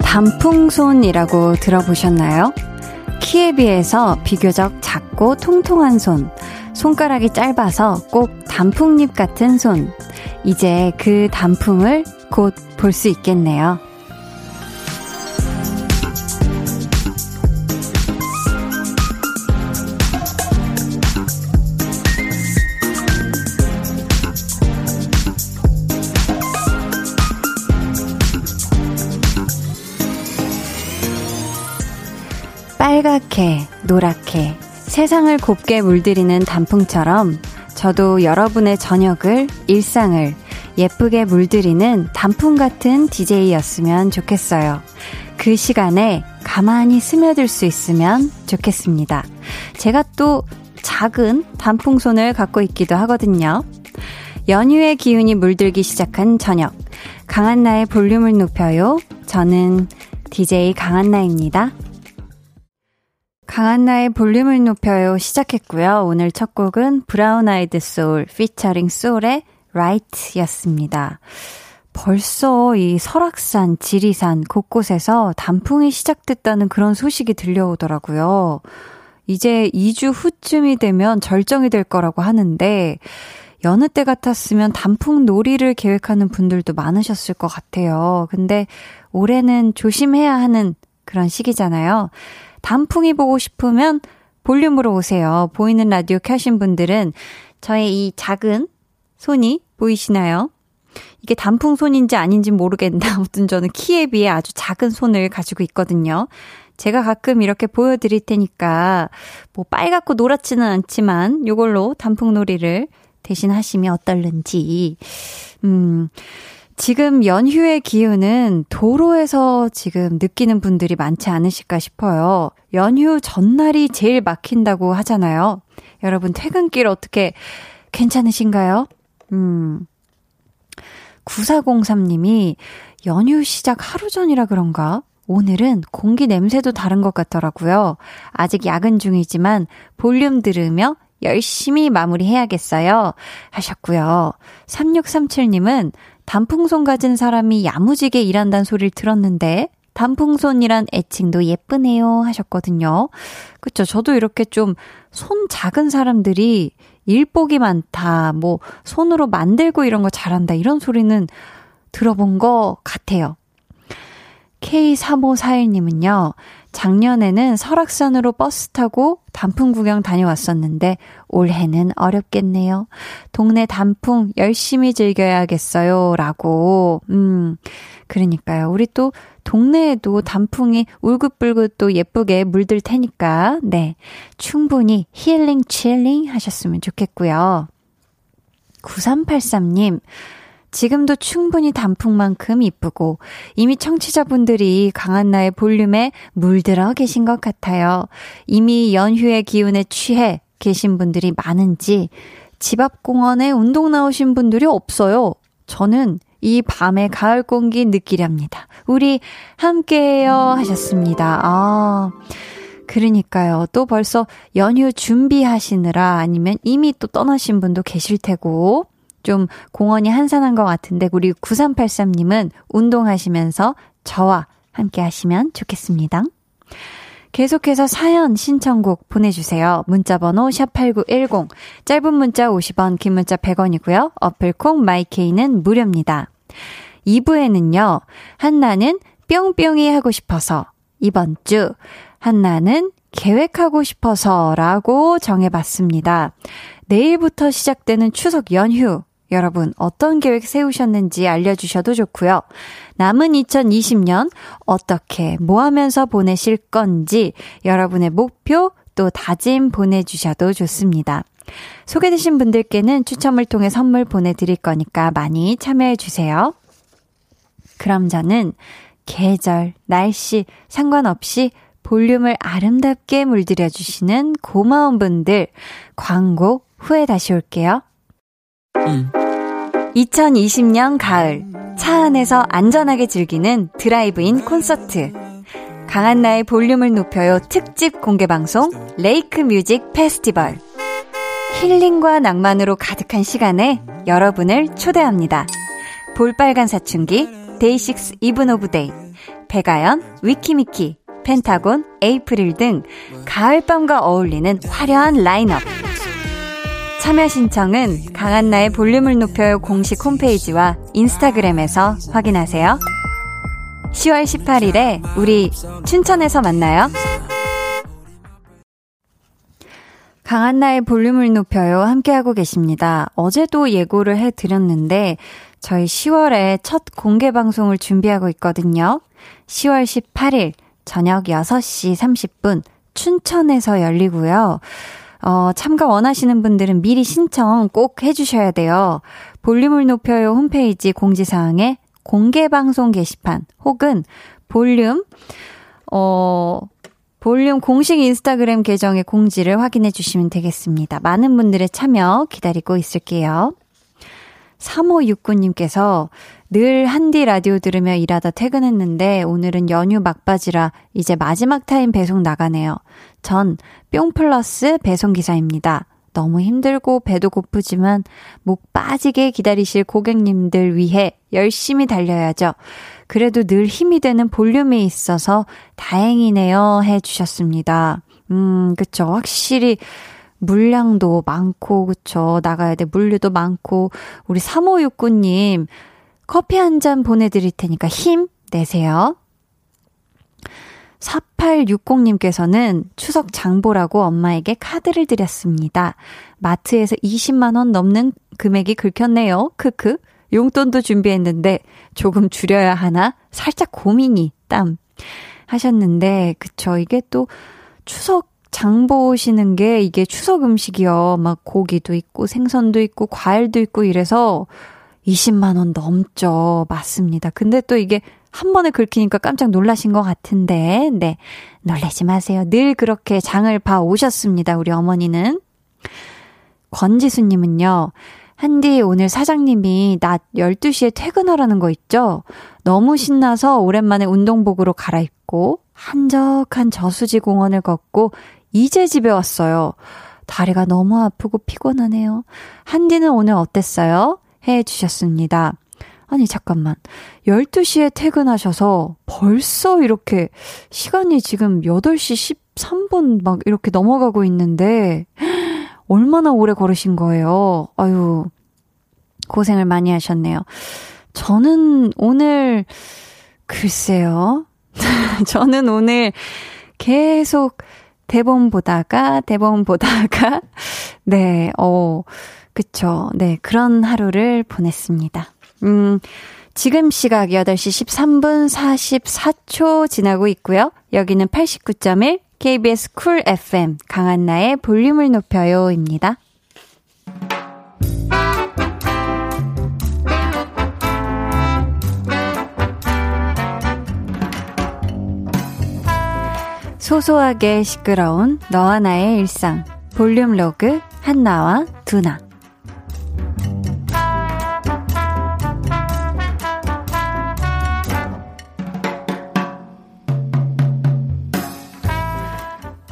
단풍손이라고 들어보셨나요? 키에 비해서 비교적 작고 통통한 손, 손가락이 짧아서 꼭 단풍잎 같은 손. 이제 그 단풍을 곧 볼 수 있겠네요. 노랗게, 세상을 곱게 물들이는 단풍처럼 저도 여러분의 저녁을, 일상을 예쁘게 물들이는 단풍 같은 DJ였으면 좋겠어요. 그 시간에 가만히 스며들 수 있으면 좋겠습니다. 제가 또 작은 단풍손을 갖고 있기도 하거든요. 연휴의 기운이 물들기 시작한 저녁. 강한나의 볼륨을 높여요. 저는 DJ 강한나입니다. 강한나의 볼륨을 높여요 시작했고요. 오늘 첫 곡은 브라운 아이드 소울 피처링 소울의 Right였습니다. 벌써 이 설악산, 지리산 곳곳에서 단풍이 시작됐다는 그런 소식이 들려오더라고요. 이제 2주 후쯤이 되면 절정이 될 거라고 하는데 여느 때 같았으면 단풍 놀이를 계획하는 분들도 많으셨을 것 같아요. 근데 올해는 조심해야 하는 그런 시기잖아요. 단풍이 보고 싶으면 볼륨으로 오세요. 보이는 라디오 켜신 분들은 저의 이 작은 손이 보이시나요? 이게 단풍 손인지 아닌지 모르겠는데 아무튼 저는 키에 비해 아주 작은 손을 가지고 있거든요. 제가 가끔 이렇게 보여드릴 테니까 뭐 빨갛고 노랗지는 않지만 요걸로 단풍놀이를 대신 하시면 어떨는지. 음, 지금 연휴의 기운은 도로에서 지금 느끼는 분들이 많지 않으실까 싶어요. 연휴 전날이 제일 막힌다고 하잖아요. 여러분 퇴근길 어떻게 괜찮으신가요? 음. 9403님이 연휴 시작 하루 전이라 그런가? 오늘은 공기 냄새도 다른 것 같더라고요. 아직 야근 중이지만 볼륨 들으며 열심히 마무리해야겠어요. 하셨고요. 3637님은 단풍손 가진 사람이 야무지게 일한다는 소리를 들었는데 단풍손이란 애칭도 예쁘네요 하셨거든요. 그쵸. 저도 이렇게 좀 손 작은 사람들이 일복이 많다, 뭐, 손으로 만들고 이런 거 잘한다, 이런 소리는 들어본 것 같아요. K3541님은요, 작년에는 설악산으로 버스 타고 단풍 구경 다녀왔었는데 올해는 어렵겠네요. 동네 단풍 열심히 즐겨야겠어요. 라고. 음, 그러니까요. 우리 또 동네에도 단풍이 울긋불긋 또 예쁘게 물들 테니까, 네. 충분히 힐링, 칠링 하셨으면 좋겠고요. 9383님, 지금도 충분히 단풍만큼 이쁘고 이미 청취자분들이 강한나의 볼륨에 물들어 계신 것 같아요. 이미 연휴의 기운에 취해 계신 분들이 많은지 집 앞 공원에 운동 나오신 분들이 없어요. 저는 이 밤의 가을 공기 느끼렵니다. 우리 함께해요 하셨습니다. 아. 그러니까요. 또 벌써 연휴 준비하시느라 아니면 이미 또 떠나신 분도 계실 테고 좀 공원이 한산한 것 같은데 우리 9383님은 운동하시면서 저와 함께 하시면 좋겠습니다. 계속해서 사연 신청곡 보내주세요. 문자번호 샵8910 짧은 문자 50원 긴 문자 100원이고요. 어플콩 마이케이는 무료입니다. 2부에는요. 한나는 뿅뿅이 하고 싶어서 이번 주 한나는 계획하고 싶어서 라고 정해봤습니다. 내일부터 시작되는 추석 연휴 여러분 어떤 계획 세우셨는지 알려주셔도 좋고요. 남은 2020년 어떻게 뭐 하면서 보내실 건지 여러분의 목표 또 다짐 보내주셔도 좋습니다. 소개되신 분들께는 추첨을 통해 선물 보내드릴 거니까 많이 참여해주세요. 그럼 저는 계절, 날씨 상관없이 볼륨을 아름답게 물들여주시는 고마운 분들 광고 후에 다시 올게요. 음. 2020년 가을 차 안에서 안전하게 즐기는 drive-in 콘서트 강한나의 볼륨을 높여요 특집 공개 방송 Lake Music Festival 힐링과 낭만으로 가득한 시간에 여러분을 초대합니다. 볼빨간 사춘기, 데이식스 이븐 오브 데이, 백아연, 위키미키, 펜타곤, 에이프릴 등 가을밤과 어울리는 화려한 라인업. 참여 신청은 강한나의 볼륨을 높여요 공식 홈페이지와 인스타그램에서 확인하세요. 10월 18일에 우리 춘천에서 만나요. 강한나의 볼륨을 높여요 함께하고 계십니다. 어제도 예고를 해드렸는데 저희 10월에 첫 공개 방송을 준비하고 있거든요. 10월 18일 저녁 6시 30분 춘천에서 열리고요. 어, 참가 원하시는 분들은 미리 신청 꼭 해주셔야 돼요. 볼륨을 높여요 홈페이지 공지사항에 공개방송 게시판 혹은 볼륨, 어, 볼륨 공식 인스타그램 계정의 공지를 확인해 주시면 되겠습니다. 많은 분들의 참여 기다리고 있을게요. 3569님께서 늘 한디 라디오 들으며 일하다 퇴근했는데 오늘은 연휴 막바지라 이제 마지막 타임 배송 나가네요. 전 뿅 플러스 배송기사입니다. 너무 힘들고 배도 고프지만 목 빠지게 기다리실 고객님들 위해 열심히 달려야죠. 그래도 늘 힘이 되는 볼륨이 있어서 다행이네요 해 주셨습니다. 음, 그쵸. 확실히 물량도 많고, 그쵸. 나가야 돼. 물류도 많고. 우리 3569님, 커피 한 잔 보내드릴 테니까 힘 내세요. 4860님께서는 추석 장보라고 엄마에게 카드를 드렸습니다. 마트에서 20만원 넘는 금액이 긁혔네요. 크크. 용돈도 준비했는데 조금 줄여야 하나 살짝 고민이 땀 하셨는데 그쵸 이게 또 추석 장 보시는 게 이게 추석 음식이요. 막 고기도 있고 생선도 있고 과일도 있고 이래서 20만 원 넘죠. 맞습니다. 근데 또 이게 한 번에 긁히니까 깜짝 놀라신 것 같은데, 네. 놀라지 마세요. 늘 그렇게 장을 봐 오셨습니다. 우리 어머니는. 권지수님은요, 한디 오늘 사장님이 낮 12시에 퇴근하라는 거 있죠? 너무 신나서 오랜만에 운동복으로 갈아입고 한적한 저수지 공원을 걷고 이제 집에 왔어요. 다리가 너무 아프고 피곤하네요. 한디는 오늘 어땠어요? 해 주셨습니다. 아니, 잠깐만. 12시에 퇴근하셔서 벌써 이렇게 시간이 지금 8시 13분 막 이렇게 넘어가고 있는데, 얼마나 오래 걸으신 거예요? 아유, 고생을 많이 하셨네요. 저는 오늘, 글쎄요. 저는 오늘 계속 대본 보다가, 대본 보다가, 네, 어, 그쵸. 네, 그런 하루를 보냈습니다. 음, 지금 시각 8시 13분 44초 지나고 있고요. 여기는 89.1 KBS 쿨 FM 강한나의 볼륨을 높여요입니다. 소소하게 시끄러운 너와 나의 일상 볼륨 로그 한나와 두나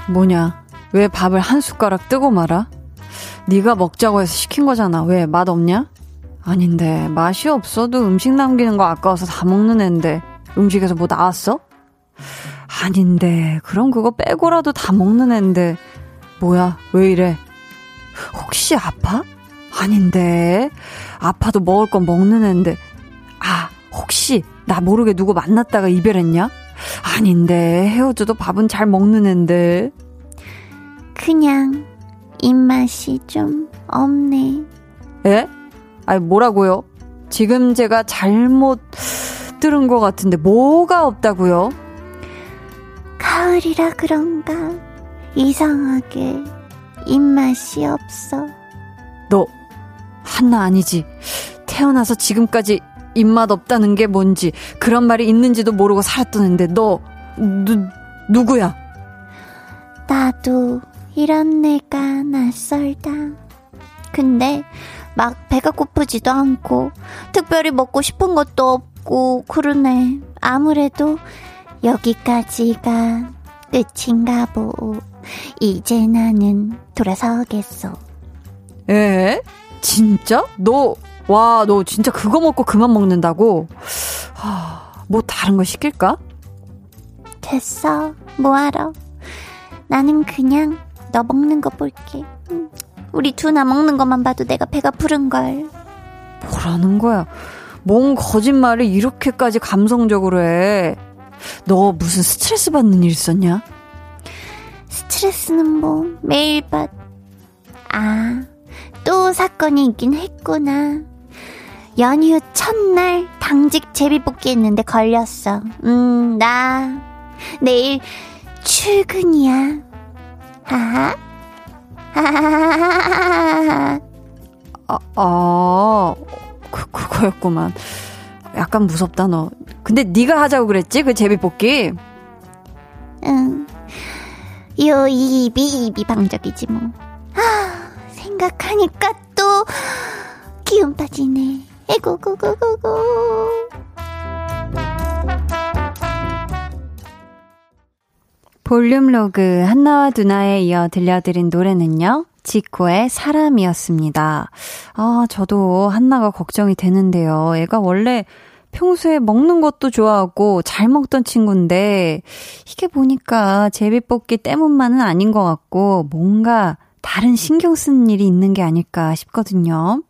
뭐냐? 왜 밥을 한 숟가락 뜨고 말아? 네가 먹자고 해서 시킨 거잖아. 왜 맛 없냐? 아닌데 맛이 없어도 음식 남기는 거 아까워서 다 먹는 앤데 음식에서 뭐 나왔어? 아닌데 그럼 그거 빼고라도 다 먹는 앤데 뭐야 왜 이래? 혹시 아파? 아닌데 아파도 먹을 건 먹는 앤데 아 혹시 나 모르게 누구 만났다가 이별했냐? 아닌데 헤어져도 밥은 잘 먹는 앤데 그냥 입맛이 좀 없네. 에? 아니 뭐라고요? 지금 제가 잘못 들은 것 같은데 뭐가 없다고요? 가을이라 그런가 이상하게 입맛이 없어. 너 한나 아니지? 태어나서 지금까지 입맛 없다는 게 뭔지 그런 말이 있는지도 모르고 살았다는데 너 누, 누구야? 나도 이런 내가 낯설다. 근데 막 배가 고프지도 않고, 특별히 먹고 싶은 것도 없고, 그러네. 아무래도 여기까지가 끝인가 보. 이제 나는 돌아서겠어. 에? 진짜? 너, 와, 너 진짜 그거 먹고 그만 먹는다고? 하, 뭐 다른 거 시킬까? 됐어. 뭐하러. 나는 그냥 너 먹는 거 볼게. 우리 두나 먹는 것만 봐도 내가 배가 부른걸. 뭐라는 거야? 뭔 거짓말을 이렇게까지 감성적으로 해. 너 무슨 스트레스 받는 일 있었냐? 스트레스는 뭐 매일 받. 아, 또 사건이 있긴 했구나. 연휴 첫날 당직 제비뽑기 했는데 걸렸어. 음, 나 내일 출근이야. 하하. 하하하하하. 아, 아, 그, 그거였구만. 약간 무섭다, 너. 근데 네가 하자고 그랬지? 그 제비뽑기? 응. 요 이 비 이비 방적이지 뭐. 아, 생각하니까 또 기운 빠지네. 에고고고고고. 볼륨 로그 한나와 두나에 이어 들려드린 노래는요. 지코의 사람이었습니다. 아, 저도 한나가 걱정이 되는데요. 애가 원래 평소에 먹는 것도 좋아하고 잘 먹던 친구인데 이게 보니까 제비뽑기 때문만은 아닌 것 같고 뭔가 다른 신경 쓰는 일이 있는 게 아닐까 싶거든요.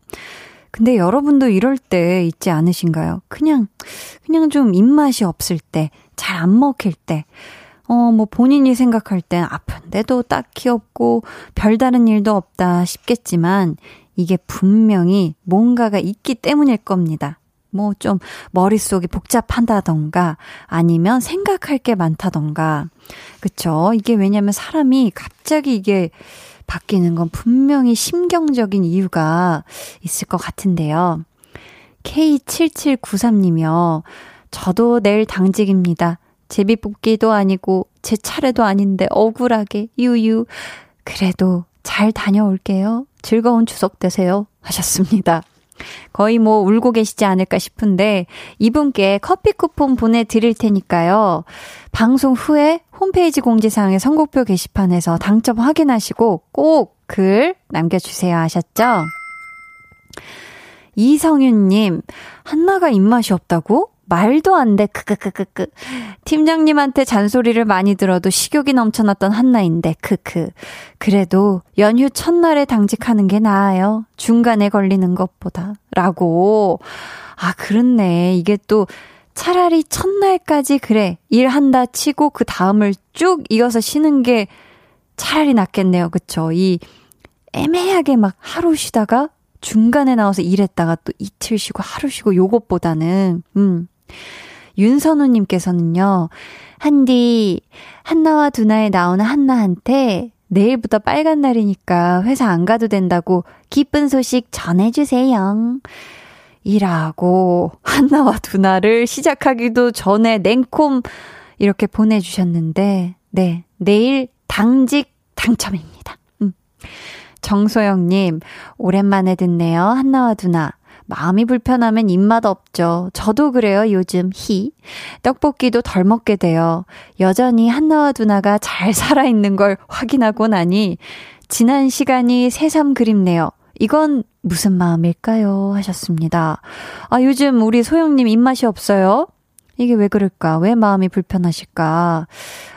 근데 여러분도 이럴 때 있지 않으신가요? 그냥, 그냥 좀 입맛이 없을 때, 잘 안 먹힐 때, 어, 뭐 본인이 생각할 땐 아픈데도 딱히 없고 별다른 일도 없다 싶겠지만 이게 분명히 뭔가가 있기 때문일 겁니다. 뭐 좀 머릿속이 복잡한다던가 아니면 생각할 게 많다던가. 그쵸? 이게 왜냐면 사람이 갑자기 이게 바뀌는 건 분명히 심경적인 이유가 있을 것 같은데요. K7793님이요. 저도 내일 당직입니다. 제비뽑기도 아니고 제 차례도 아닌데 억울하게 유유. 그래도 잘 다녀올게요. 즐거운 추석 되세요. 하셨습니다. 거의 뭐 울고 계시지 않을까 싶은데 이분께 커피 쿠폰 보내드릴 테니까요. 방송 후에 홈페이지 공지사항의 선곡표 게시판에서 당첨 확인하시고 꼭 글 남겨주세요 하셨죠? 이성윤님, 한나가 입맛이 없다고? 말도 안 돼. 크크크크크. 팀장님한테 잔소리를 많이 들어도 식욕이 넘쳐났던 한나인데 크크. 그래도 연휴 첫날에 당직하는 게 나아요. 중간에 걸리는 것보다. 라고. 아, 그렇네. 이게 또 차라리 첫날까지 그래. 일한다 치고 그 다음을 쭉 이어서 쉬는 게 차라리 낫겠네요. 그쵸? 이 애매하게 막 하루 쉬다가 중간에 나와서 일했다가 또 이틀 쉬고 하루 쉬고 요것보다는, 음, 윤선우님께서는요, 한디, 한나와 두나에 나오는 한나한테 내일부터 빨간 날이니까 회사 안 가도 된다고 기쁜 소식 전해주세요. 이라고 한나와 두나를 시작하기도 전에 냉콤 이렇게 보내주셨는데, 네, 내일 당직 당첨입니다. 음. 정소영님, 오랜만에 듣네요. 한나와 두나. 마음이 불편하면 입맛 없죠. 저도 그래요, 요즘. 히. 떡볶이도 덜 먹게 돼요. 여전히 한나와 두나가 잘 살아있는 걸 확인하고 나니, 지난 시간이 새삼 그립네요. 이건 무슨 마음일까요? 하셨습니다. 아, 요즘 우리 소영님 입맛이 없어요? 이게 왜 그럴까? 왜 마음이 불편하실까?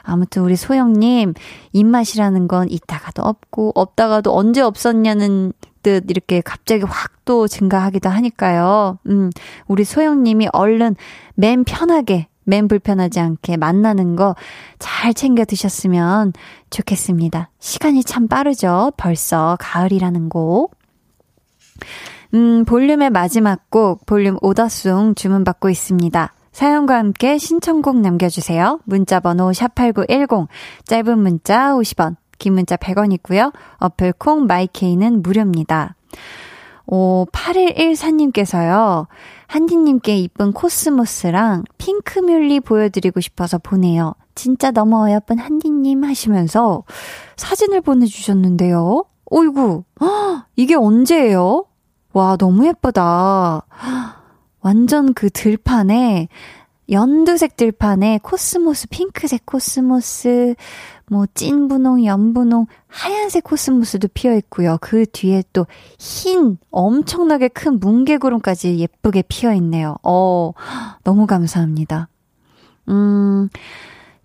아무튼 우리 소영님, 입맛이라는 건 있다가도 없고, 없다가도 언제 없었냐는 듯 이렇게 갑자기 확 또 증가하기도 하니까요. 음, 우리 소영님이 얼른 맨 편하게, 맨 불편하지 않게 만나는 거 잘 챙겨 드셨으면 좋겠습니다. 시간이 참 빠르죠? 벌써 가을이라는 곡. 음, 볼륨의 마지막 곡, 볼륨 오더송 주문받고 있습니다. 사연과 함께 신청곡 남겨주세요. 문자번호 샵8910, 짧은 문자 50원, 긴 문자 100원이고요. 어플 콩 마이케이는 무료입니다. 오, 8114님께서요. 한디님께 이쁜 코스모스랑 핑크뮬리 보여드리고 싶어서 보내요. 진짜 너무 어여쁜 한디님 하시면서 사진을 보내주셨는데요. 오이구, 이게 언제예요? 와, 너무 예쁘다. 완전 그 들판에 연두색 들판에 코스모스, 핑크색 코스모스, 뭐 찐분홍, 연분홍, 하얀색 코스모스도 피어 있고요. 그 뒤에 또 흰, 엄청나게 큰 뭉게구름까지 예쁘게 피어 있네요. 어, 너무 감사합니다. 음,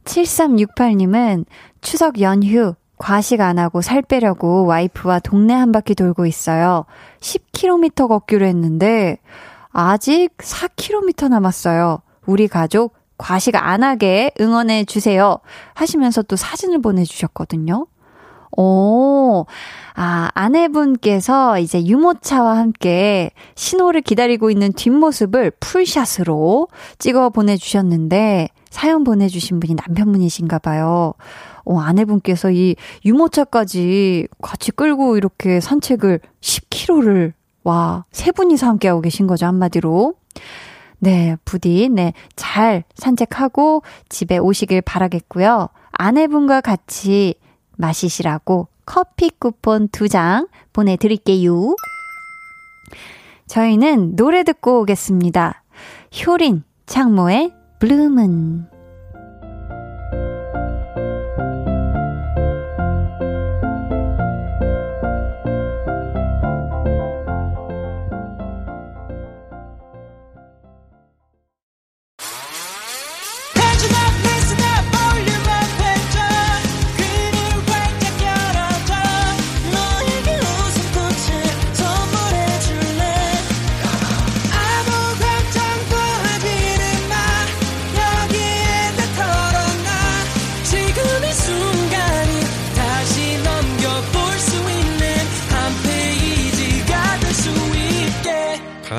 7368님은 추석 연휴 과식 안 하고 살 빼려고 와이프와 동네 한 바퀴 돌고 있어요. 10km 걷기로 했는데 아직 4km 남았어요. 우리 가족 과식 안 하게 응원해 주세요. 하시면서 또 사진을 보내주셨거든요. 오, 아, 아내분께서 이제 유모차와 함께 신호를 기다리고 있는 뒷모습을 풀샷으로 찍어 보내주셨는데, 사연 보내주신 분이 남편분이신가 봐요. 어, 아내분께서 이 유모차까지 같이 끌고 이렇게 산책을 10km를, 와, 세 분이서 함께하고 계신 거죠, 한마디로. 네, 부디, 네, 잘 산책하고 집에 오시길 바라겠고요. 아내분과 같이 마시시라고 커피 쿠폰 두 장 보내드릴게요. 저희는 노래 듣고 오겠습니다. 효린, 창모의 Blue Moon.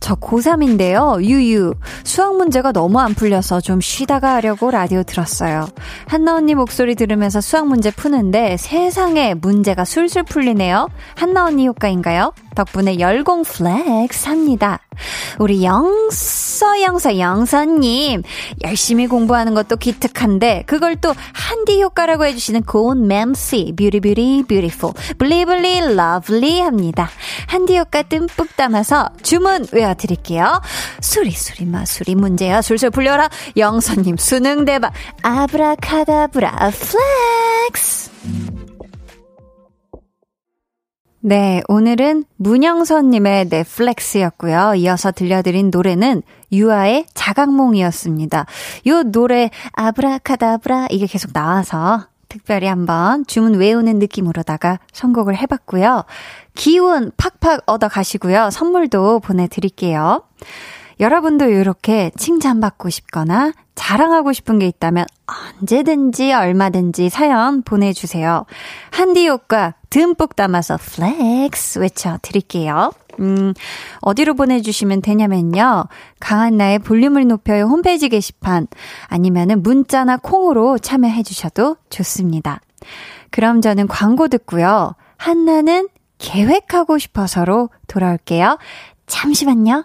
저 고3인데요. 유유. 수학 문제가 너무 안 풀려서 좀 쉬다가 하려고 라디오 들었어요. 한나 언니 목소리 들으면서 수학 문제 푸는데 세상에 문제가 술술 풀리네요. 한나 언니 효과인가요? 덕분에 열공 flex 합니다. 우리 영서 영서 영서님 열심히 공부하는 것도 기특한데 그걸 또 한디 효과라고 해주시는 고운 맴씨 뷰리뷰리 beautiful 블리블리 lovely 합니다. 한디 효과 듬뿍 담아서 주문 외워드릴게요. 수리 수리 마수리 문제야 술술 풀려라 영서님 수능 대박 아브라카다브라 flex 네, 오늘은 문영서님의 네 flex였고요. 이어서 들려드린 노래는 유아의 자각몽이었습니다. 요 노래 아브라카다브라 이게 계속 나와서 특별히 한번 주문 외우는 느낌으로다가 선곡을 해봤고요. 기운 팍팍 얻어 가시고요. 선물도 보내드릴게요. 여러분도 이렇게 칭찬받고 싶거나 자랑하고 싶은 게 있다면 언제든지 얼마든지 사연 보내주세요. 한디 효과 듬뿍 담아서 flex 외쳐드릴게요. 음, 어디로 보내주시면 되냐면요. 강한나의 볼륨을 높여요 홈페이지 게시판 아니면은 문자나 콩으로 참여해주셔도 좋습니다. 그럼 저는 광고 듣고요. 한나는 계획하고 싶어서로 돌아올게요. 잠시만요.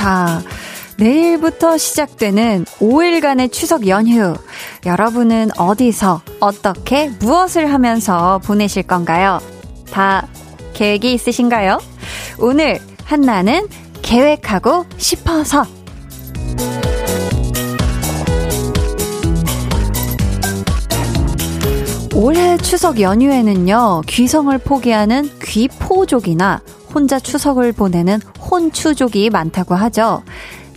자, 내일부터 시작되는 5일간의 추석 연휴. 여러분은 어디서, 어떻게, 무엇을 하면서 보내실 건가요? 다 계획이 있으신가요? 오늘 한나는 계획하고 싶어서. 올해 추석 연휴에는요, 귀성을 포기하는 귀포족이나 혼자 추석을 보내는 혼추족이 많다고 하죠.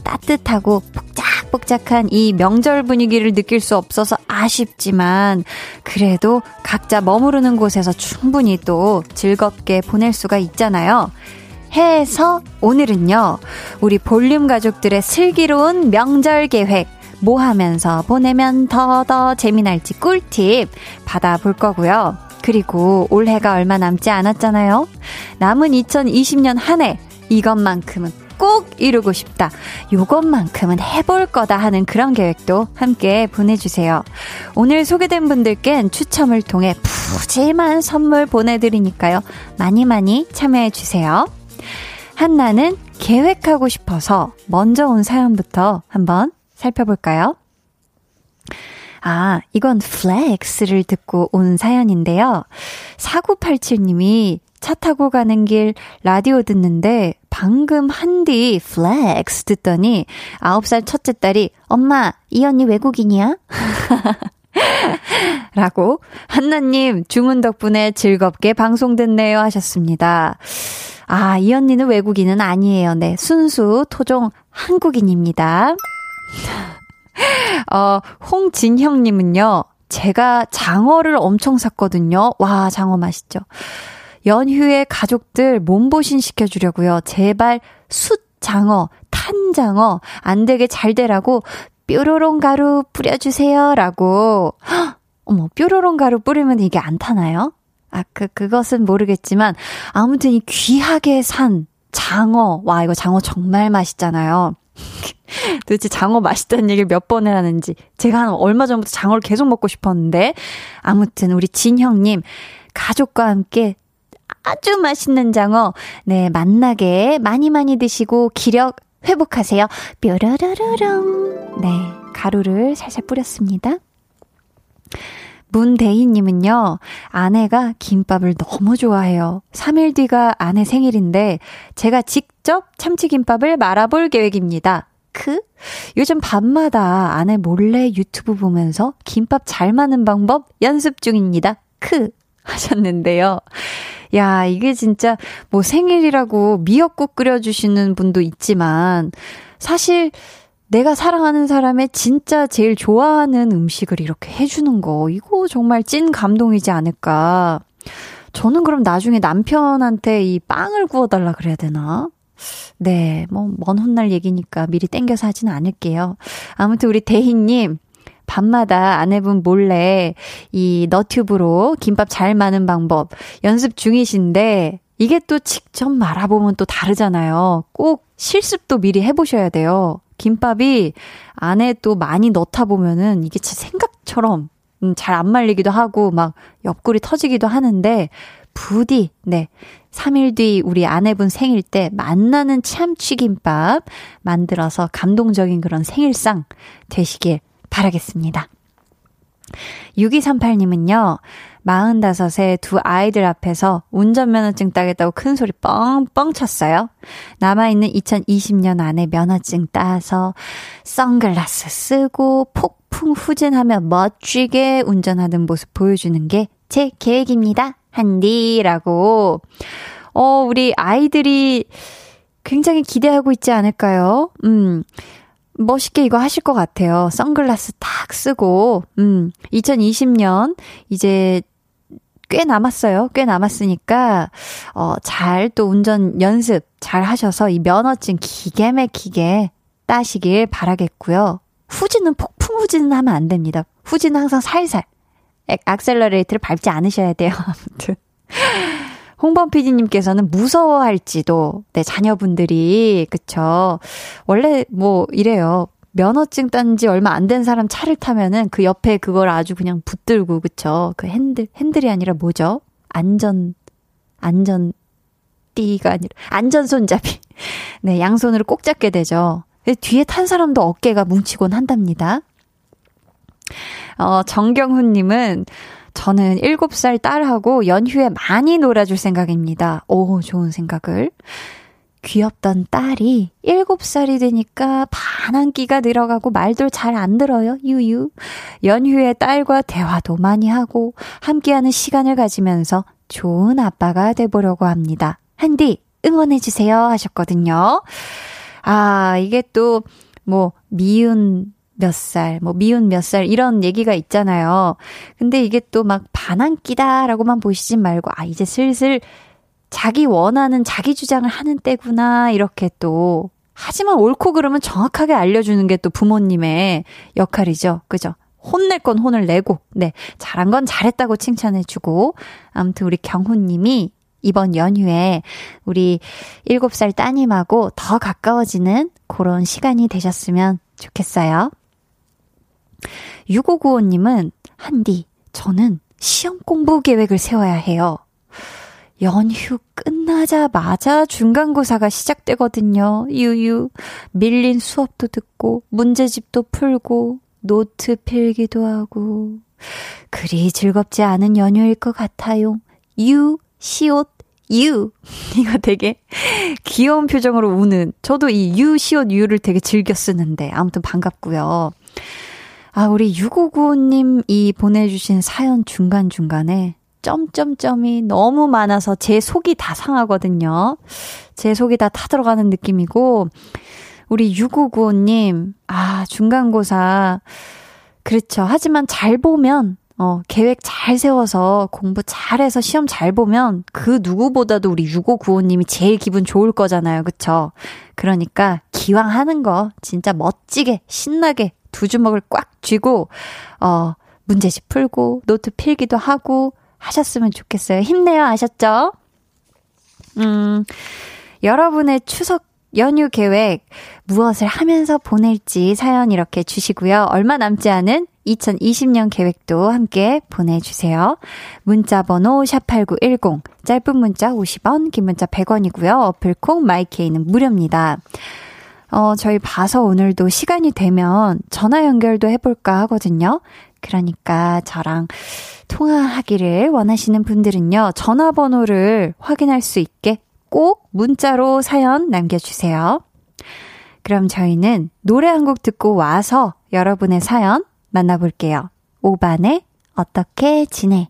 따뜻하고 복작복작한 이 명절 분위기를 느낄 수 없어서 아쉽지만 그래도 각자 머무르는 곳에서 충분히 또 즐겁게 보낼 수가 있잖아요. 해서 오늘은요, 우리 볼륨 가족들의 슬기로운 명절 계획, 뭐 하면서 보내면 더 더 재미날지 꿀팁 받아볼 거고요. 그리고 올해가 얼마 남지 않았잖아요. 남은 2020년 한 해, 이것만큼은 꼭 이루고 싶다. 요것만큼은 해볼 거다 하는 그런 계획도 함께 보내주세요. 오늘 소개된 분들께는 추첨을 통해 푸짐한 선물 보내드리니까요. 많이 많이 참여해주세요. 한나는 계획하고 싶어서 먼저 온 사연부터 한번 살펴볼까요? 아, 이건 flex를 듣고 온 사연인데요. 4987님이 차 타고 가는 길 라디오 듣는데 방금 한디 flex 듣더니 9살 첫째 딸이 엄마, 이 언니 외국인이야? 라고 한나님 주문 덕분에 즐겁게 방송 듣네요 하셨습니다. 아, 이 언니는 외국인은 아니에요. 네, 순수 토종 한국인입니다. 어, 홍진형님은요, 제가 장어를 엄청 샀거든요. 와, 장어 맛있죠. 연휴에 가족들 몸보신 시켜주려고요. 제발 숫장어, 탄장어, 안 되게 잘 되라고 뾰로롱 가루 뿌려주세요. 라고. 헉, 어머, 뾰로롱 가루 뿌리면 이게 안 타나요? 아, 그, 그것은 모르겠지만, 아무튼 이 귀하게 산 장어. 와, 이거 장어 정말 맛있잖아요. 도대체 장어 맛있다는 얘기를 몇 번을 하는지. 제가 한 얼마 전부터 장어를 계속 먹고 싶었는데. 아무튼 우리 진형님, 가족과 함께 아주 맛있는 장어, 네, 맛나게 많이 많이 드시고 기력 회복하세요. 뾰로로로롱. 네, 가루를 살살 뿌렸습니다. 문대희님은요, 아내가 김밥을 너무 좋아해요. 3일 뒤가 아내 생일인데, 제가 직접 참치김밥을 말아볼 계획입니다. 크? 요즘 밤마다 아내 몰래 유튜브 보면서 김밥 잘 마는 방법 연습 중입니다. 크! 하셨는데요. 야, 이게 진짜 뭐 생일이라고 미역국 끓여주시는 분도 있지만, 사실 내가 사랑하는 사람의 진짜 제일 좋아하는 음식을 이렇게 해주는 거, 이거 정말 찐 감동이지 않을까. 저는 그럼 나중에 남편한테 이 빵을 구워달라 그래야 되나? 네, 뭐, 먼 훗날 얘기니까 미리 땡겨서 하지는 않을게요. 아무튼 우리 대희님, 밤마다 아내분 몰래 이 너튜브로 김밥 잘 마는 방법 연습 중이신데, 이게 또 직접 말아보면 또 다르잖아요. 꼭 실습도 미리 해보셔야 돼요. 김밥이 안에 또 많이 넣다 보면은 이게 제 생각처럼 음, 잘안 말리기도 하고 막 옆구리 터지기도 하는데 부디 네 3일 뒤 우리 아내분 생일 때 만나는 참치김밥 만들어서 감동적인 그런 생일상 되시길 바라겠습니다. 6238님은요, 45세 두 아이들 앞에서 운전면허증 따겠다고 큰 소리 뻥뻥 쳤어요. 남아있는 2020년 안에 면허증 따서 선글라스 쓰고 폭풍 후진하며 멋지게 운전하는 모습 보여주는 게 제 계획입니다. 한디라고. 어, 우리 아이들이 굉장히 기대하고 있지 않을까요? 음. 멋있게 이거 하실 것 같아요. 선글라스 딱 쓰고, 음, 2020년 이제 꽤 남았어요. 꽤 남았으니까, 어, 잘 또 운전 연습 잘 하셔서 이 면허증 기계 막히게 따시길 바라겠고요. 후진은 폭풍 후진은 하면 안 됩니다. 후진은 항상 살살. 악셀러레이트를 밟지 않으셔야 돼요. 아무튼. 홍범 PD님께서는 무서워할지도, 네, 자녀분들이, 그쵸. 원래 뭐, 이래요. 면허증 딴 지 얼마 안 된 사람 차를 타면은 그 옆에 그걸 아주 그냥 붙들고, 그쵸. 그 핸들, 핸들이 아니라 뭐죠? 안전, 안전, 띠가 아니라, 안전 손잡이. 네, 양손으로 꼭 잡게 되죠. 뒤에 탄 사람도 어깨가 뭉치곤 한답니다. 어, 정경훈님은, 저는 7살 딸하고 연휴에 많이 놀아줄 생각입니다. 오, 좋은 생각을. 귀엽던 딸이 7살이 되니까 반항기가 늘어가고 말도 잘 안 들어요. 유유. 연휴에 딸과 대화도 많이 하고 함께하는 시간을 가지면서 좋은 아빠가 돼보려고 합니다. 한디 응원해주세요 하셨거든요. 아, 이게 또, 뭐, 미운 몇 살, 뭐, 미운 몇 살, 이런 얘기가 있잖아요. 근데 이게 또 막 반항기다라고만 보시지 말고, 아, 이제 슬슬 자기 원하는 자기 주장을 하는 때구나, 이렇게 또. 하지만 옳고 그름은 정확하게 알려주는 게 또 부모님의 역할이죠. 그죠? 혼낼 건 혼을 내고, 네. 잘한 건 잘했다고 칭찬해주고, 아무튼 우리 경훈님이 이번 연휴에 우리 7살 따님하고 더 가까워지는 그런 시간이 되셨으면 좋겠어요. 6595님은, 한디, 저는 시험 공부 계획을 세워야 해요. 연휴 끝나자마자 중간고사가 시작되거든요. 유유. 밀린 수업도 듣고, 문제집도 풀고, 노트 필기도 하고. 그리 즐겁지 않은 연휴일 것 같아요. 유, 시옷, 유. 이거 되게 귀여운 표정으로 우는. 저도 이 유, 시옷, 유를 되게 즐겨 쓰는데. 아무튼 반갑고요. 아, 우리 6595님 이 보내주신 사연 중간중간에 점점점이 너무 많아서 제 속이 다 상하거든요. 제 속이 다 타들어가는 느낌이고, 우리 6595님, 아, 중간고사. 그렇죠. 하지만 잘 보면, 어, 계획 잘 세워서 공부 잘해서 시험 잘 보면 그 누구보다도 우리 6595님이 제일 기분 좋을 거잖아요. 그쵸? 그러니까 기왕 하는 거 진짜 멋지게, 신나게 두 주먹을 꽉 쥐고, 어, 문제집 풀고, 노트 필기도 하고, 하셨으면 좋겠어요. 힘내요. 아셨죠? 음, 여러분의 추석 연휴 계획 무엇을 하면서 보낼지 사연 이렇게 주시고요. 얼마 남지 않은 2020년 계획도 함께 보내주세요. 문자 번호 샵8910 짧은 문자 50원 긴 문자 100원이고요. 어플콩 마이케이는 무료입니다. 어, 저희 봐서 오늘도 시간이 되면 전화 연결도 해볼까 하거든요. 그러니까 저랑 통화하기를 원하시는 분들은요, 전화번호를 확인할 수 있게 꼭 문자로 사연 남겨주세요. 그럼 저희는 노래 한 곡 듣고 와서 여러분의 사연 만나볼게요. 5반에 어떻게 지내?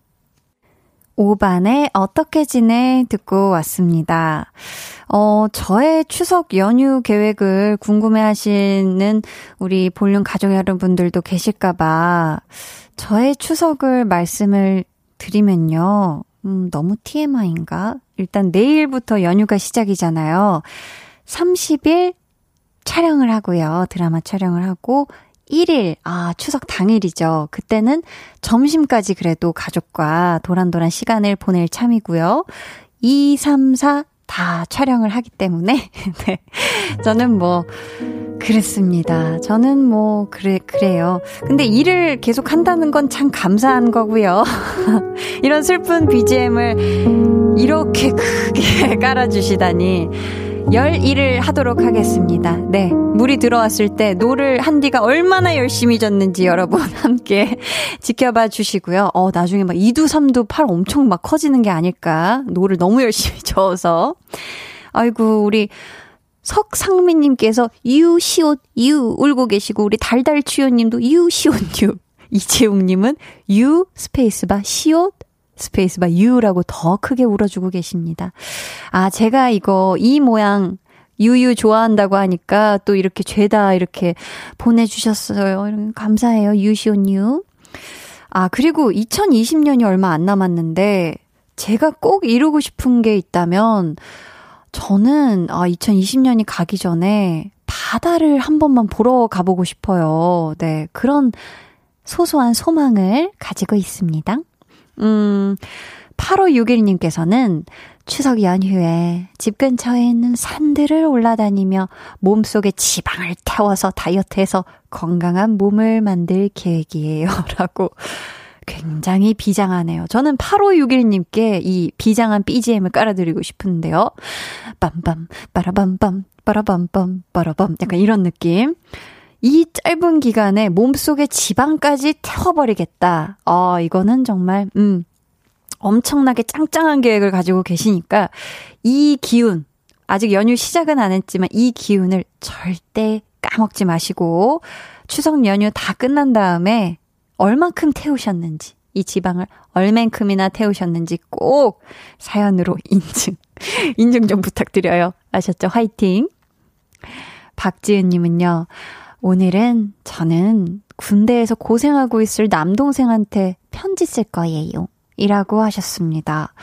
5반에 어떻게 지내? 듣고 왔습니다. 어, 저의 추석 연휴 계획을 궁금해 하시는 우리 볼륨 가족 여러분들도 계실까봐 저의 추석을 말씀을 드리면요. 음, 너무 TMI인가? 일단 내일부터 연휴가 시작이잖아요. 30일 촬영을 하고요. 드라마 촬영을 하고 1일, 아, 추석 당일이죠. 그때는 점심까지 그래도 가족과 도란도란 시간을 보낼 참이고요. 2, 3, 4, 다 촬영을 하기 때문에, 네. 저는 뭐, 그랬습니다. 저는 뭐, 그래, 그래요. 근데 일을 계속 한다는 건 참 감사한 거고요. 이런 슬픈 BGM을 이렇게 크게 깔아주시다니. 열 일을 하도록 하겠습니다. 네. 물이 들어왔을 때 노를 한디가 얼마나 열심히 저었는지 여러분 함께 지켜봐 주시고요. 어, 나중에 막 2두, 3두 팔 엄청 막 커지는 게 아닐까. 노를 너무 열심히 저어서. 아이고, 우리 석상민님께서 유, 시옷, 유 울고 계시고, 우리 달달추요님도 유, 시옷, 유. 이채웅님은 유, 스페이스바, 시옷, 스페이스바 유라고 더 크게 울어주고 계십니다. 아, 제가 이거 이 모양 유유 좋아한다고 하니까 또 이렇게 죄다 이렇게 보내주셨어요. 감사해요. 유시옷 유. 아, 그리고 2020년이 얼마 안 남았는데 제가 꼭 이루고 싶은 게 있다면 저는 아, 2020년이 가기 전에 바다를 한 번만 보러 가보고 싶어요. 네. 그런 소소한 소망을 가지고 있습니다. 음, 8561님께서는 추석 연휴에 집 근처에 있는 산들을 올라다니며 몸속에 지방을 태워서 다이어트해서 건강한 몸을 만들 계획이에요. 라고 굉장히 비장하네요. 저는 8561님께 이 비장한 BGM을 깔아드리고 싶은데요. 빰빰, 빠라밤빰, 빠라밤빰, 빠라밤. 약간 이런 느낌. 이 짧은 기간에 몸속에 지방까지 태워버리겠다. 어, 이거는 정말, 음, 엄청나게 짱짱한 계획을 가지고 계시니까 이 기운 아직 연휴 시작은 안 했지만 이 기운을 절대 까먹지 마시고 추석 연휴 다 끝난 다음에 얼만큼 태우셨는지 이 지방을 얼만큼이나 태우셨는지 꼭 사연으로 인증 인증 좀 부탁드려요. 아셨죠? 화이팅. 박지은 님은요. 오늘은 저는 군대에서 고생하고 있을 남동생한테 편지 쓸 거예요. 이라고 하셨습니다.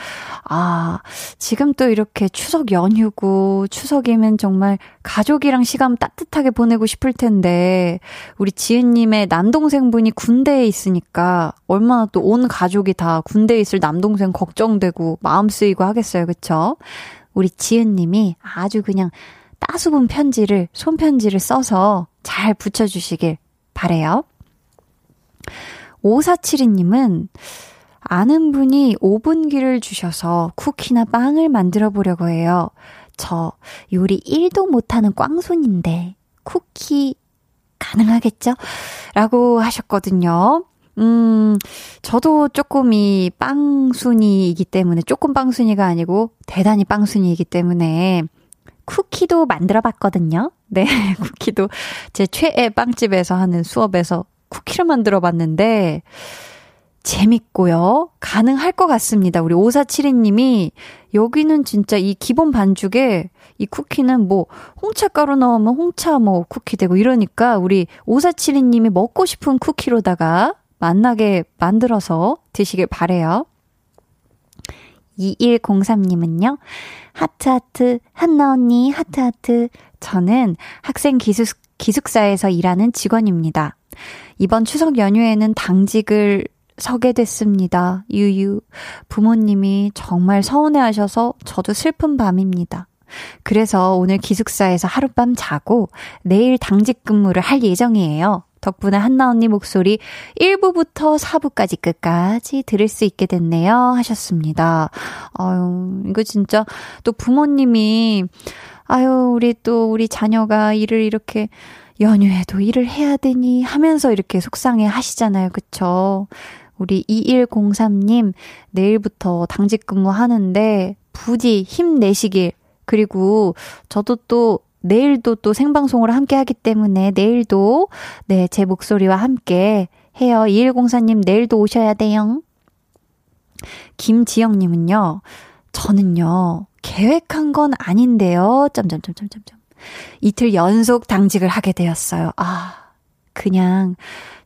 아, 지금 또 이렇게 추석 연휴고, 추석이면 정말 가족이랑 시간 따뜻하게 보내고 싶을 텐데, 우리 지은님의 남동생분이 군대에 있으니까, 얼마나 또 온 가족이 다 군대에 있을 남동생 걱정되고, 마음 쓰이고 하겠어요. 그쵸? 우리 지은님이 아주 그냥 따수분 편지를, 손편지를 써서 잘 붙여주시길 바래요. 5472님은, 아는 분이 오븐기를 주셔서 쿠키나 빵을 만들어 보려고 해요. 저 요리 1도 못하는 꽝손인데 쿠키 가능하겠죠? 라고 하셨거든요. 음, 저도 조금 이 빵순이이기 때문에, 조금 빵순이가 아니고 대단히 빵순이이기 때문에 쿠키도 만들어 봤거든요. 네, 쿠키도 제 최애 빵집에서 하는 수업에서 쿠키를 만들어 봤는데, 재밌고요. 가능할 것 같습니다. 우리 5472님이 여기는 진짜 이 기본 반죽에 이 쿠키는 뭐 홍차가루 넣으면 홍차 뭐 쿠키 되고 이러니까 우리 5472님이 먹고 싶은 쿠키로다가 만나게 만들어서 드시길 바래요. 2103님은요. 하트하트, 한나 언니, 하트하트. 저는 학생 기숙, 기숙사에서 일하는 직원입니다. 이번 추석 연휴에는 당직을 서게 됐습니다. 유유. 부모님이 정말 서운해 하셔서 저도 슬픈 밤입니다. 그래서 오늘 기숙사에서 하룻밤 자고 내일 당직 근무를 할 예정이에요. 덕분에 한나 언니 목소리 1부부터 4부까지 끝까지 들을 수 있게 됐네요. 하셨습니다. 아유, 이거 진짜 또 부모님이 아유, 우리 또 우리 자녀가 일을 이렇게 연휴에도 일을 해야 되니 하면서 이렇게 속상해 하시잖아요. 그쵸? 우리 2103님, 내일부터 당직 근무하는데, 부디 힘내시길. 그리고 저도 또 내일도 또 생방송을 함께 하기 때문에 내일도 네, 제 목소리와 함께 해요. 2104님 내일도 오셔야 돼요. 김지영님은요, 저는요, 계획한 건 아닌데요. 점점점점점점. 이틀 연속 당직을 하게 되었어요. 아, 그냥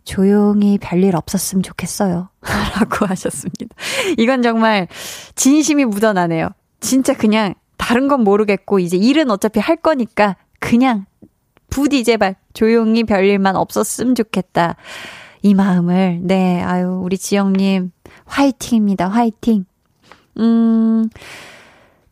조용히 별일 없었으면 좋겠어요. 라고 하셨습니다. 이건 정말 진심이 묻어나네요. 진짜 그냥 다른 건 모르겠고 이제 일은 어차피 할 거니까 그냥 부디 제발 조용히 별일만 없었으면 좋겠다. 이 마음을 네 아유 우리 지영님 화이팅입니다. 화이팅. 음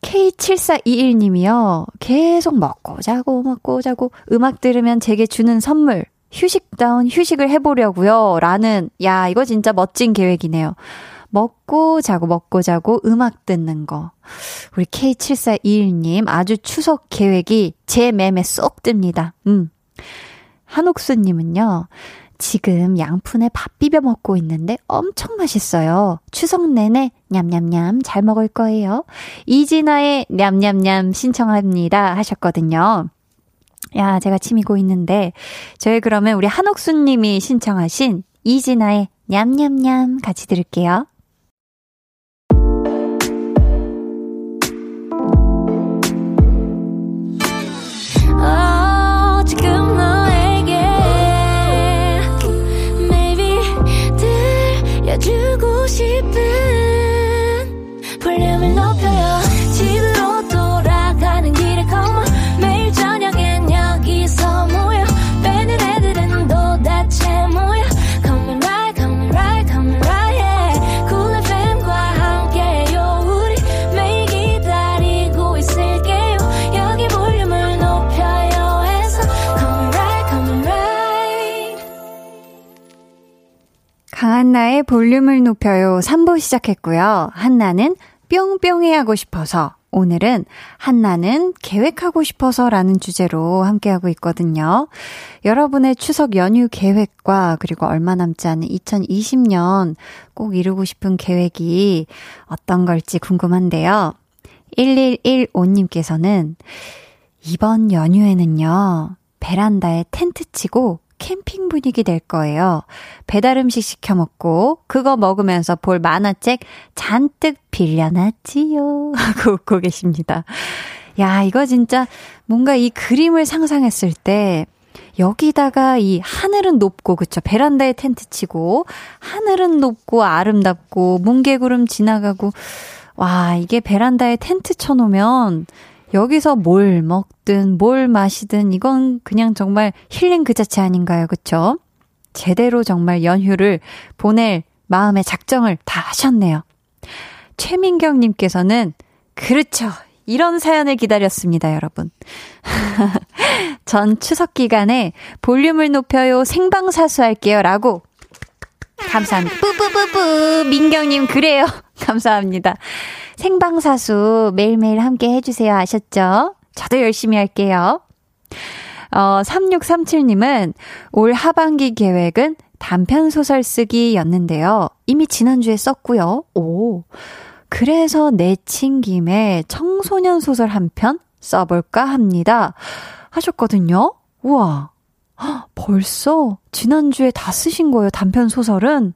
K7421님이요. 계속 먹고 자고 먹고 자고 음악 들으면 제게 주는 선물 휴식다운 휴식을 해보려고요. 라는, 야, 이거 진짜 멋진 계획이네요. 먹고 자고 먹고 자고 음악 듣는 거. 우리 K7421님 아주 추석 계획이 제 맴에 쏙 듭니다. 음. 한옥수님은요, 지금 양푼에 밥 비벼 먹고 있는데 엄청 맛있어요. 추석 내내 냠냠냠 잘 먹을 거예요. 이진아의 냠냠냠 신청합니다 하셨거든요. 야, 제가 침이 고있는데, 저희 그러면 우리 한옥수 님이 신청하신 이진아의 냠냠냠 같이 들을게요. 볼륨을 높여요 한나의 볼륨을 높여요 3부 시작했고요. 한나는 뿅뿅이 하고 싶어서 오늘은 한나는 계획하고 싶어서 라는 주제로 함께하고 있거든요. 여러분의 추석 연휴 계획과 그리고 얼마 남지 않은 2020년 꼭 이루고 싶은 계획이 어떤 걸지 궁금한데요. 1115님께서는 이번 연휴에는요, 베란다에 텐트 치고 캠핑 분위기 될 거예요. 배달 음식 시켜 먹고 그거 먹으면서 볼 만화책 잔뜩 빌려놨지요. 하고 웃고 계십니다. 야, 이거 진짜 뭔가 이 그림을 상상했을 때 여기다가 이 하늘은 높고 그쵸 베란다에 텐트 치고 하늘은 높고 아름답고 뭉게구름 지나가고 와 이게 베란다에 텐트 쳐놓으면 여기서 뭘 먹든 뭘 마시든 이건 그냥 정말 힐링 그 자체 아닌가요? 그쵸? 제대로 정말 연휴를 보낼 마음의 작정을 다 하셨네요. 최민경님께서는 그렇죠. 이런 사연을 기다렸습니다, 여러분. 전 추석 기간에 볼륨을 높여요 생방사수 할게요 라고 감사합니다. 뿌뿌뿌뿌 민경님 그래요. 감사합니다. 생방사수 매일매일 함께 해주세요. 아셨죠? 저도 열심히 할게요. 어, 3637님은 올 하반기 계획은 단편 소설 쓰기였는데요. 이미 지난주에 썼고요. 오. 그래서 내친 김에 청소년 소설 한 편 써볼까 합니다. 하셨거든요. 우와. 벌써 지난주에 다 쓰신 거예요. 단편 소설은.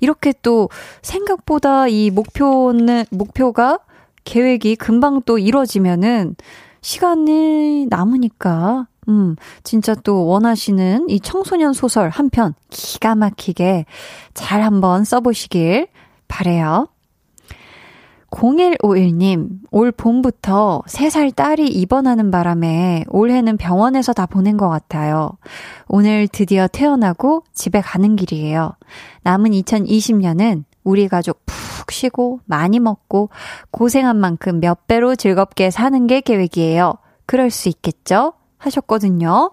이렇게 또 생각보다 이 목표는, 목표가 계획이 금방 또 이뤄지면은 시간이 남으니까, 음, 진짜 또 원하시는 이 청소년 소설 한 편 기가 막히게 잘 한번 써보시길 바래요. 0151님, 올 봄부터 3살 딸이 입원하는 바람에 올해는 병원에서 다 보낸 것 같아요. 오늘 드디어 태어나고 집에 가는 길이에요. 남은 2020년은 우리 가족 푹 쉬고 많이 먹고 고생한 만큼 몇 배로 즐겁게 사는 게 계획이에요. 그럴 수 있겠죠? 하셨거든요.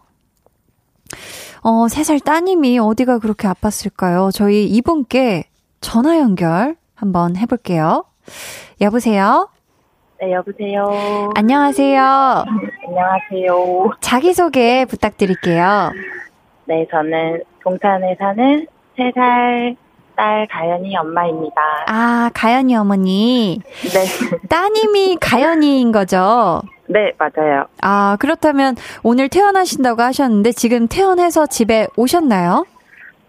어, 3살 따님이 어디가 그렇게 아팠을까요? 저희 이분께 전화 연결 한번 해볼게요. 여보세요? 네, 여보세요. 안녕하세요. 안녕하세요. 자기소개 부탁드릴게요. 네, 저는 동탄에 사는 3살 딸 가연이 엄마입니다. 아, 가연이 어머니. 네. 따님이 가연이인 거죠? 네, 맞아요. 아, 그렇다면 오늘 퇴원하신다고 하셨는데 지금 퇴원해서 집에 오셨나요?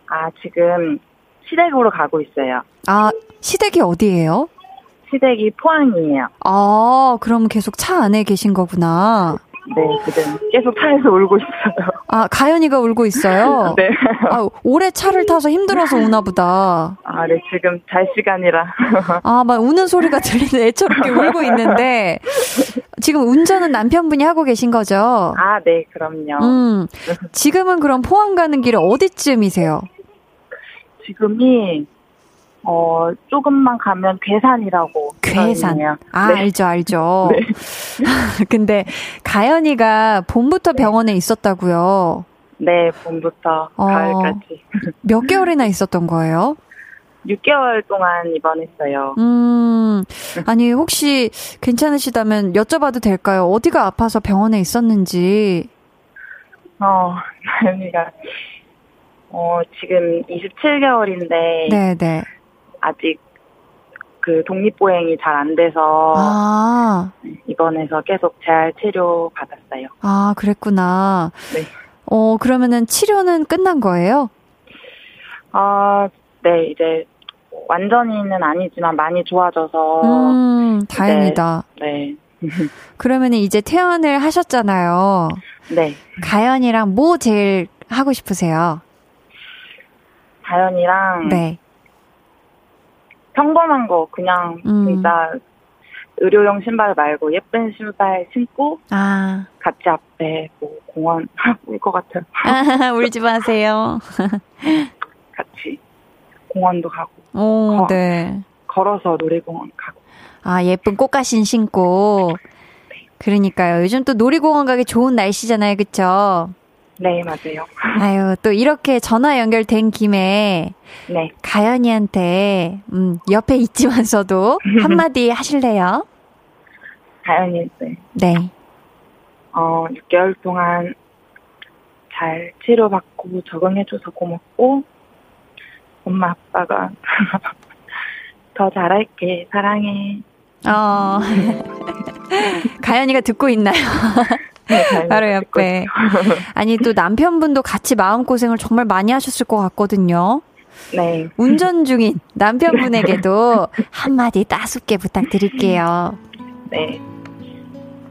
아, 지금 시댁으로 가고 있어요. 아, 시댁이 어디예요? 시댁이 포항이에요. 아, 그럼 계속 차 안에 계신 거구나. 네, 지금 계속 차에서 울고 있어요. 아, 가연이가 울고 있어요? 네. 아, 오래 차를 타서 힘들어서 우나 보다. 아, 네, 지금 잘 시간이라. 아, 막 우는 소리가 들리는 애처롭게 울고 있는데, 지금 운전은 남편분이 하고 계신 거죠? 아, 네, 그럼요. 음, 지금은 그럼 포항 가는 길에 어디쯤이세요? 지금이, 어, 조금만 가면 괴산이라고. 괴산. 아, 네. 알죠, 알죠. 근데 가연이가 봄부터 병원에 있었다고요. 네, 봄부터 어. 가을까지. 몇 개월이나 있었던 거예요? 6개월 동안 입원했어요. 음, 아니, 혹시 괜찮으시다면 여쭤봐도 될까요? 어디가 아파서 병원에 있었는지. 어, 나연이가, 어, 지금 27개월인데, 네네. 아직 그 독립보행이 잘 안 돼서, 아, 입원해서 계속 재활 치료 받았어요. 아, 그랬구나. 네. 어, 그러면은 치료는 끝난 거예요? 아, 네, 이제, 완전히는 아니지만 많이 좋아져서, 음, 다행이다. 네, 그러면은 이제 퇴원을 하셨잖아요. 네. 가연이랑 뭐 제일 하고 싶으세요? 다현이랑, 네. 평범한 거, 그냥, 음. 진짜, 의료용 신발 말고 예쁜 신발 신고, 아, 같이 앞에 뭐 공원 울 것 같아요. 울지 마세요. 같이 공원도 가고 오, 어. 네. 걸어서 놀이공원 가고. 아, 예쁜 꽃가신 신고. 그러니까요. 요즘 또 놀이공원 가기 좋은 날씨잖아요. 그쵸? 네 맞아요. 아유, 또 이렇게 전화 연결된 김에 네 가연이한테, 음, 옆에 있지만서도 한마디 하실래요? 다현이 네. 네. 어 6개월 동안 잘 치료받고 적응해줘서 고맙고 엄마 아빠가 더 잘할게 사랑해. 어. 가연이가 듣고 있나요? 네, 바로 옆에. 아니, 또 남편분도 같이 마음 고생을 정말 많이 하셨을 것 같거든요. 네. 운전 중인 남편분에게도 한마디 따숩게 부탁드릴게요. 네.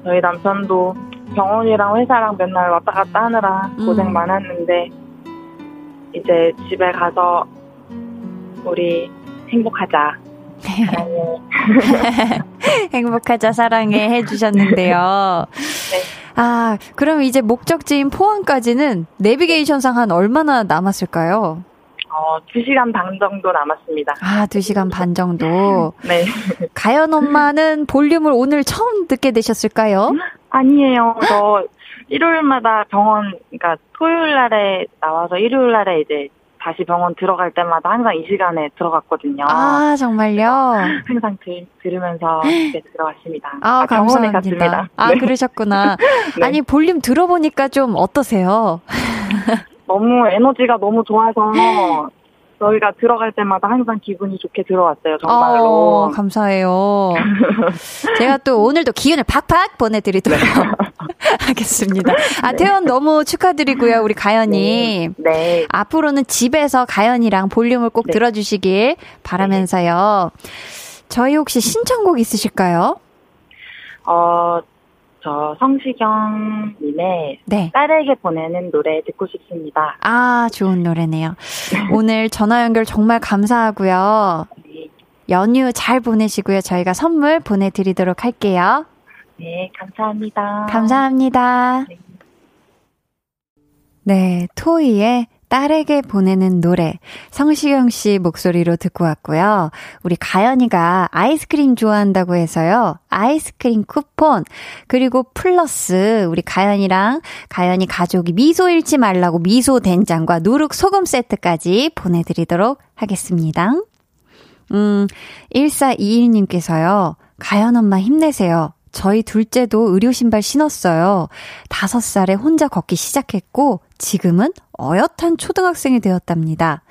저희 남편도 병원이랑 회사랑 맨날 왔다 갔다 하느라 고생 음. 많았는데 이제 집에 가서 우리 행복하자. 사랑해. 행복하자 사랑해 해주셨는데요. 아, 그럼 이제 목적지인 포항까지는 내비게이션상 한 얼마나 남았을까요? 어, 2시간 반 정도 남았습니다. 아, 2시간 반 정도. 네. 가연 엄마는 볼륨을 오늘 처음 듣게 되셨을까요? 아니에요. 저 일요일마다 병원, 그러니까 토요일 날에 나와서 일요일 날에 이제 다시 병원 들어갈 때마다 항상 이 시간에 들어갔거든요. 아, 정말요? 항상 들, 들으면서 집에 들어갔습니다. 아, 병원에 감사합니다. 갔습니다. 아, 네. 그러셨구나. 네. 아니, 볼륨 들어보니까 좀 어떠세요? 너무 에너지가 너무 좋아서 저희가 들어갈 때마다 항상 기분이 좋게 들어왔어요. 정말로. 어, 감사해요. 제가 또 오늘도 기운을 팍팍 보내드리도록 하겠습니다. 아, 태연 너무 축하드리고요, 우리 가연이. 네. 앞으로는 집에서 가연이랑 볼륨을 꼭 네. 들어주시길 바라면서요. 저희 혹시 신청곡 있으실까요? 어, 저 성시경님의 네. 딸에게 보내는 노래 듣고 싶습니다. 아, 좋은 노래네요. 오늘 전화 연결 정말 감사하고요. 네, 연휴 잘 보내시고요. 저희가 선물 보내드리도록 할게요. 네 감사합니다. 감사합니다. 네. 네, 토이의 딸에게 보내는 노래 성시경 씨 목소리로 듣고 왔고요. 우리 가연이가 아이스크림 좋아한다고 해서요. 아이스크림 쿠폰 그리고 플러스 우리 가연이랑 가연이 가족이 미소 잃지 말라고 미소 된장과 누룩 소금 세트까지 보내드리도록 하겠습니다. 음, 1421님께서요. 가연 엄마 힘내세요. 저희 둘째도 의료 신발 신었어요. 다섯 살에 혼자 걷기 시작했고, 지금은 어엿한 초등학생이 되었답니다.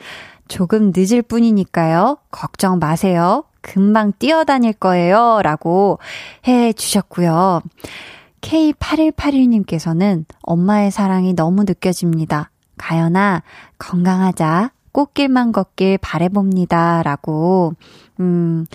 조금 늦을 뿐이니까요. 걱정 마세요. 금방 뛰어다닐 거예요. 라고 해 주셨고요. K8181님께서는 엄마의 사랑이 너무 느껴집니다. 가연아, 건강하자. 꽃길만 걷길 바래봅니다. 라고, 음,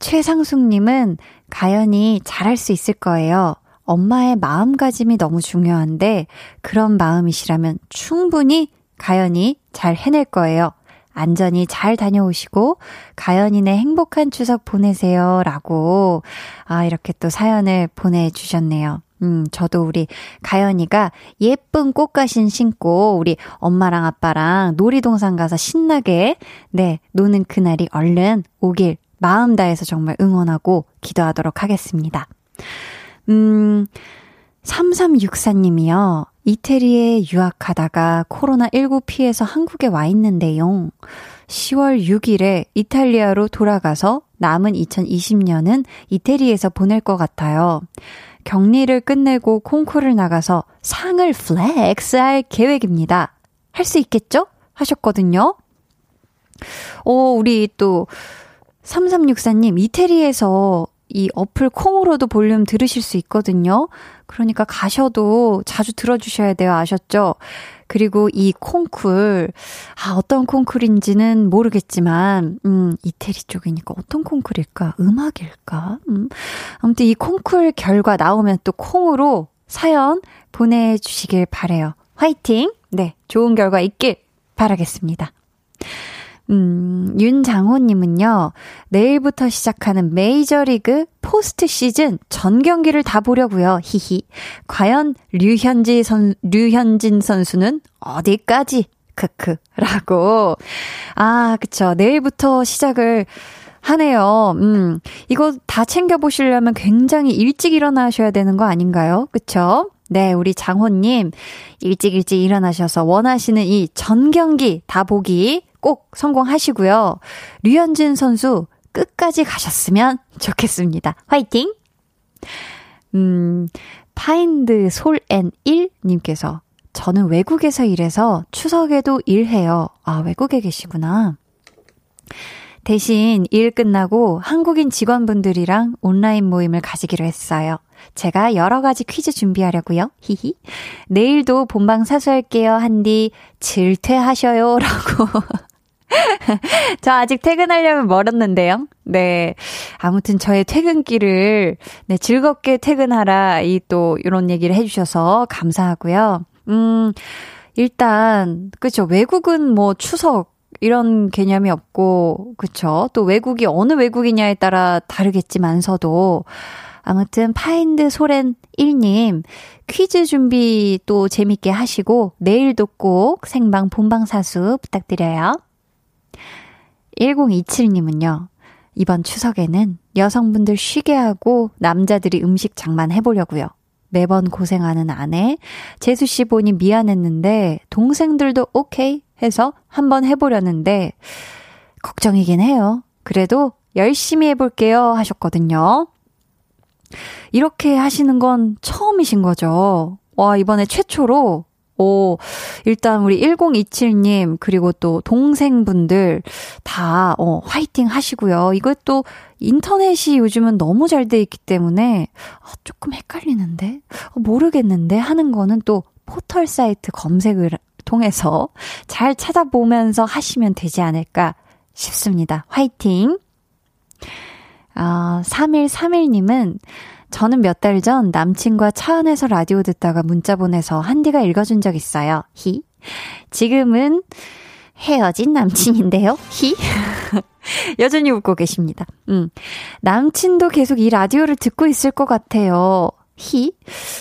최상숙님은 가연이 잘할 수 있을 거예요. 엄마의 마음가짐이 너무 중요한데, 그런 마음이시라면 충분히 가연이 잘 해낼 거예요. 안전히 잘 다녀오시고, 가연이네 행복한 추석 보내세요. 라고, 아, 이렇게 또 사연을 보내주셨네요. 음, 저도 우리 가연이가 예쁜 꽃가신 신고 우리 엄마랑 아빠랑 놀이동산 가서 신나게 네, 노는 그날이 얼른 오길 마음 다해서 정말 응원하고 기도하도록 하겠습니다. 음, 3364님이요. 이태리에 유학하다가 코로나19 피해서 한국에 와 있는데요. 10월 6일에 이탈리아로 돌아가서 남은 2020년은 이태리에서 보낼 것 같아요. 격리를 끝내고 콩쿠르를 나가서 상을 flex 할 계획입니다. 할 수 있겠죠? 하셨거든요. 오, 우리 또 3364님, 이태리에서 이 어플 콩으로도 볼륨 들으실 수 있거든요. 그러니까 가셔도 자주 들어주셔야 돼요. 아셨죠? 그리고 이 콩쿨, 아, 어떤 콩쿨인지는 모르겠지만, 음, 이태리 쪽이니까 어떤 콩쿨일까? 음악일까? 음. 아무튼 이 콩쿨 결과 나오면 또 콩으로 사연 보내주시길 바래요. 화이팅! 네, 좋은 결과 있길 바라겠습니다. 음, 윤장호님은요, 내일부터 시작하는 메이저리그 포스트 시즌 전 경기를 다 보려고요. 히히. 과연 류현지 선, 류현진 선수는 어디까지? 크크. 라고. 아, 그쵸. 내일부터 시작을 하네요. 음, 이거 다 챙겨보시려면 굉장히 일찍 일어나셔야 되는 거 아닌가요? 그쵸? 네, 우리 장호님, 일찍 일찍 일어나셔서 원하시는 이 전 경기 다 보기 꼭 성공하시고요. 류현진 선수 끝까지 가셨으면 좋겠습니다. 화이팅! 음, 파인드 솔앤 1님께서 저는 외국에서 일해서 추석에도 일해요. 아, 외국에 계시구나. 대신 일 끝나고 한국인 직원분들이랑 온라인 모임을 가지기로 했어요. 제가 여러 가지 퀴즈 준비하려고요. 히히. 내일도 본방 사수할게요. 한디 즐퇴하셔요. 라고. 저 아직 퇴근하려면 멀었는데요. 네. 아무튼 저의 퇴근길을 네, 즐겁게 퇴근하라. 이 또 이런 얘기를 해 주셔서 감사하고요. 음. 일단 그쵸 외국은 뭐 추석 이런 개념이 없고 그쵸 또 외국이 어느 외국이냐에 따라 다르겠지만서도 아무튼 파인드 소렌 1님 퀴즈 준비 또 재밌게 하시고 내일도 꼭 생방 본방사수 부탁드려요. 1027님은요. 이번 추석에는 여성분들 쉬게 하고 남자들이 음식 장만 해보려고요. 매번 고생하는 아내, 재수씨 보니 미안했는데, 동생들도 오케이 해서 한번 해보려는데, 걱정이긴 해요. 그래도 열심히 해볼게요 하셨거든요. 이렇게 하시는 건 처음이신 거죠. 와, 이번에 최초로 오, 일단 우리 1027님, 그리고 또 동생분들 다, 어, 화이팅 하시고요. 이것도 인터넷이 요즘은 너무 잘 돼 있기 때문에, 아, 조금 헷갈리는데? 어, 모르겠는데? 하는 거는 또 포털 사이트 검색을 통해서 잘 찾아보면서 하시면 되지 않을까 싶습니다. 화이팅! 아, 3131님은 저는 몇 달 전 남친과 차 안에서 라디오 듣다가 문자 보내서 한디가 읽어준 적 있어요. 히. 지금은 헤어진 남친인데요. 히. 여전히 웃고 계십니다. 음. 남친도 계속 이 라디오를 듣고 있을 것 같아요. 히.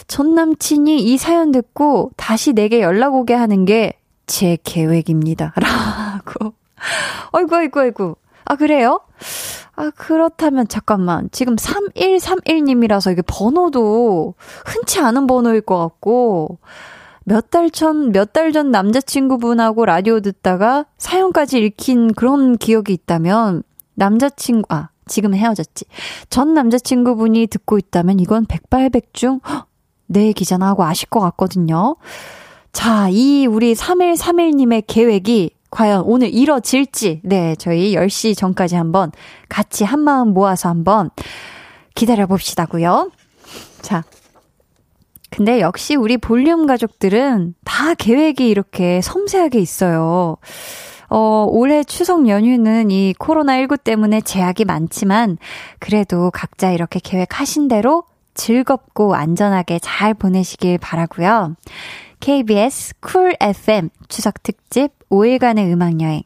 전 남친이 이 사연 듣고 다시 내게 연락 오게 하는 게 제 계획입니다. 라고. 어이구, 어이구, 어이구. 아, 그래요? 아, 그렇다면 잠깐만. 지금 3131님이라서 이게 번호도 흔치 않은 번호일 것 같고, 몇 달 전, 몇 달 전 남자친구분하고 라디오 듣다가 사연까지 읽힌 그런 기억이 있다면, 남자친구, 아, 지금은 헤어졌지. 전 남자친구분이 듣고 있다면 이건 백발백중, 내 얘기잖아 하고 아실 것 같거든요. 자, 이 우리 3131님의 계획이 과연 오늘 이뤄질지, 네, 저희 10시 전까지 한번 같이 한 마음 모아서 한번 기다려 봅시다고요. 자. 근데 역시 우리 볼륨 가족들은 다 계획이 이렇게 섬세하게 있어요. 어, 올해 추석 연휴는 이 코로나19 때문에 제약이 많지만, 그래도 각자 이렇게 계획하신 대로 즐겁고 안전하게 잘 보내시길 바라고요. KBS 쿨 FM 추석 특집 5일간의 음악여행.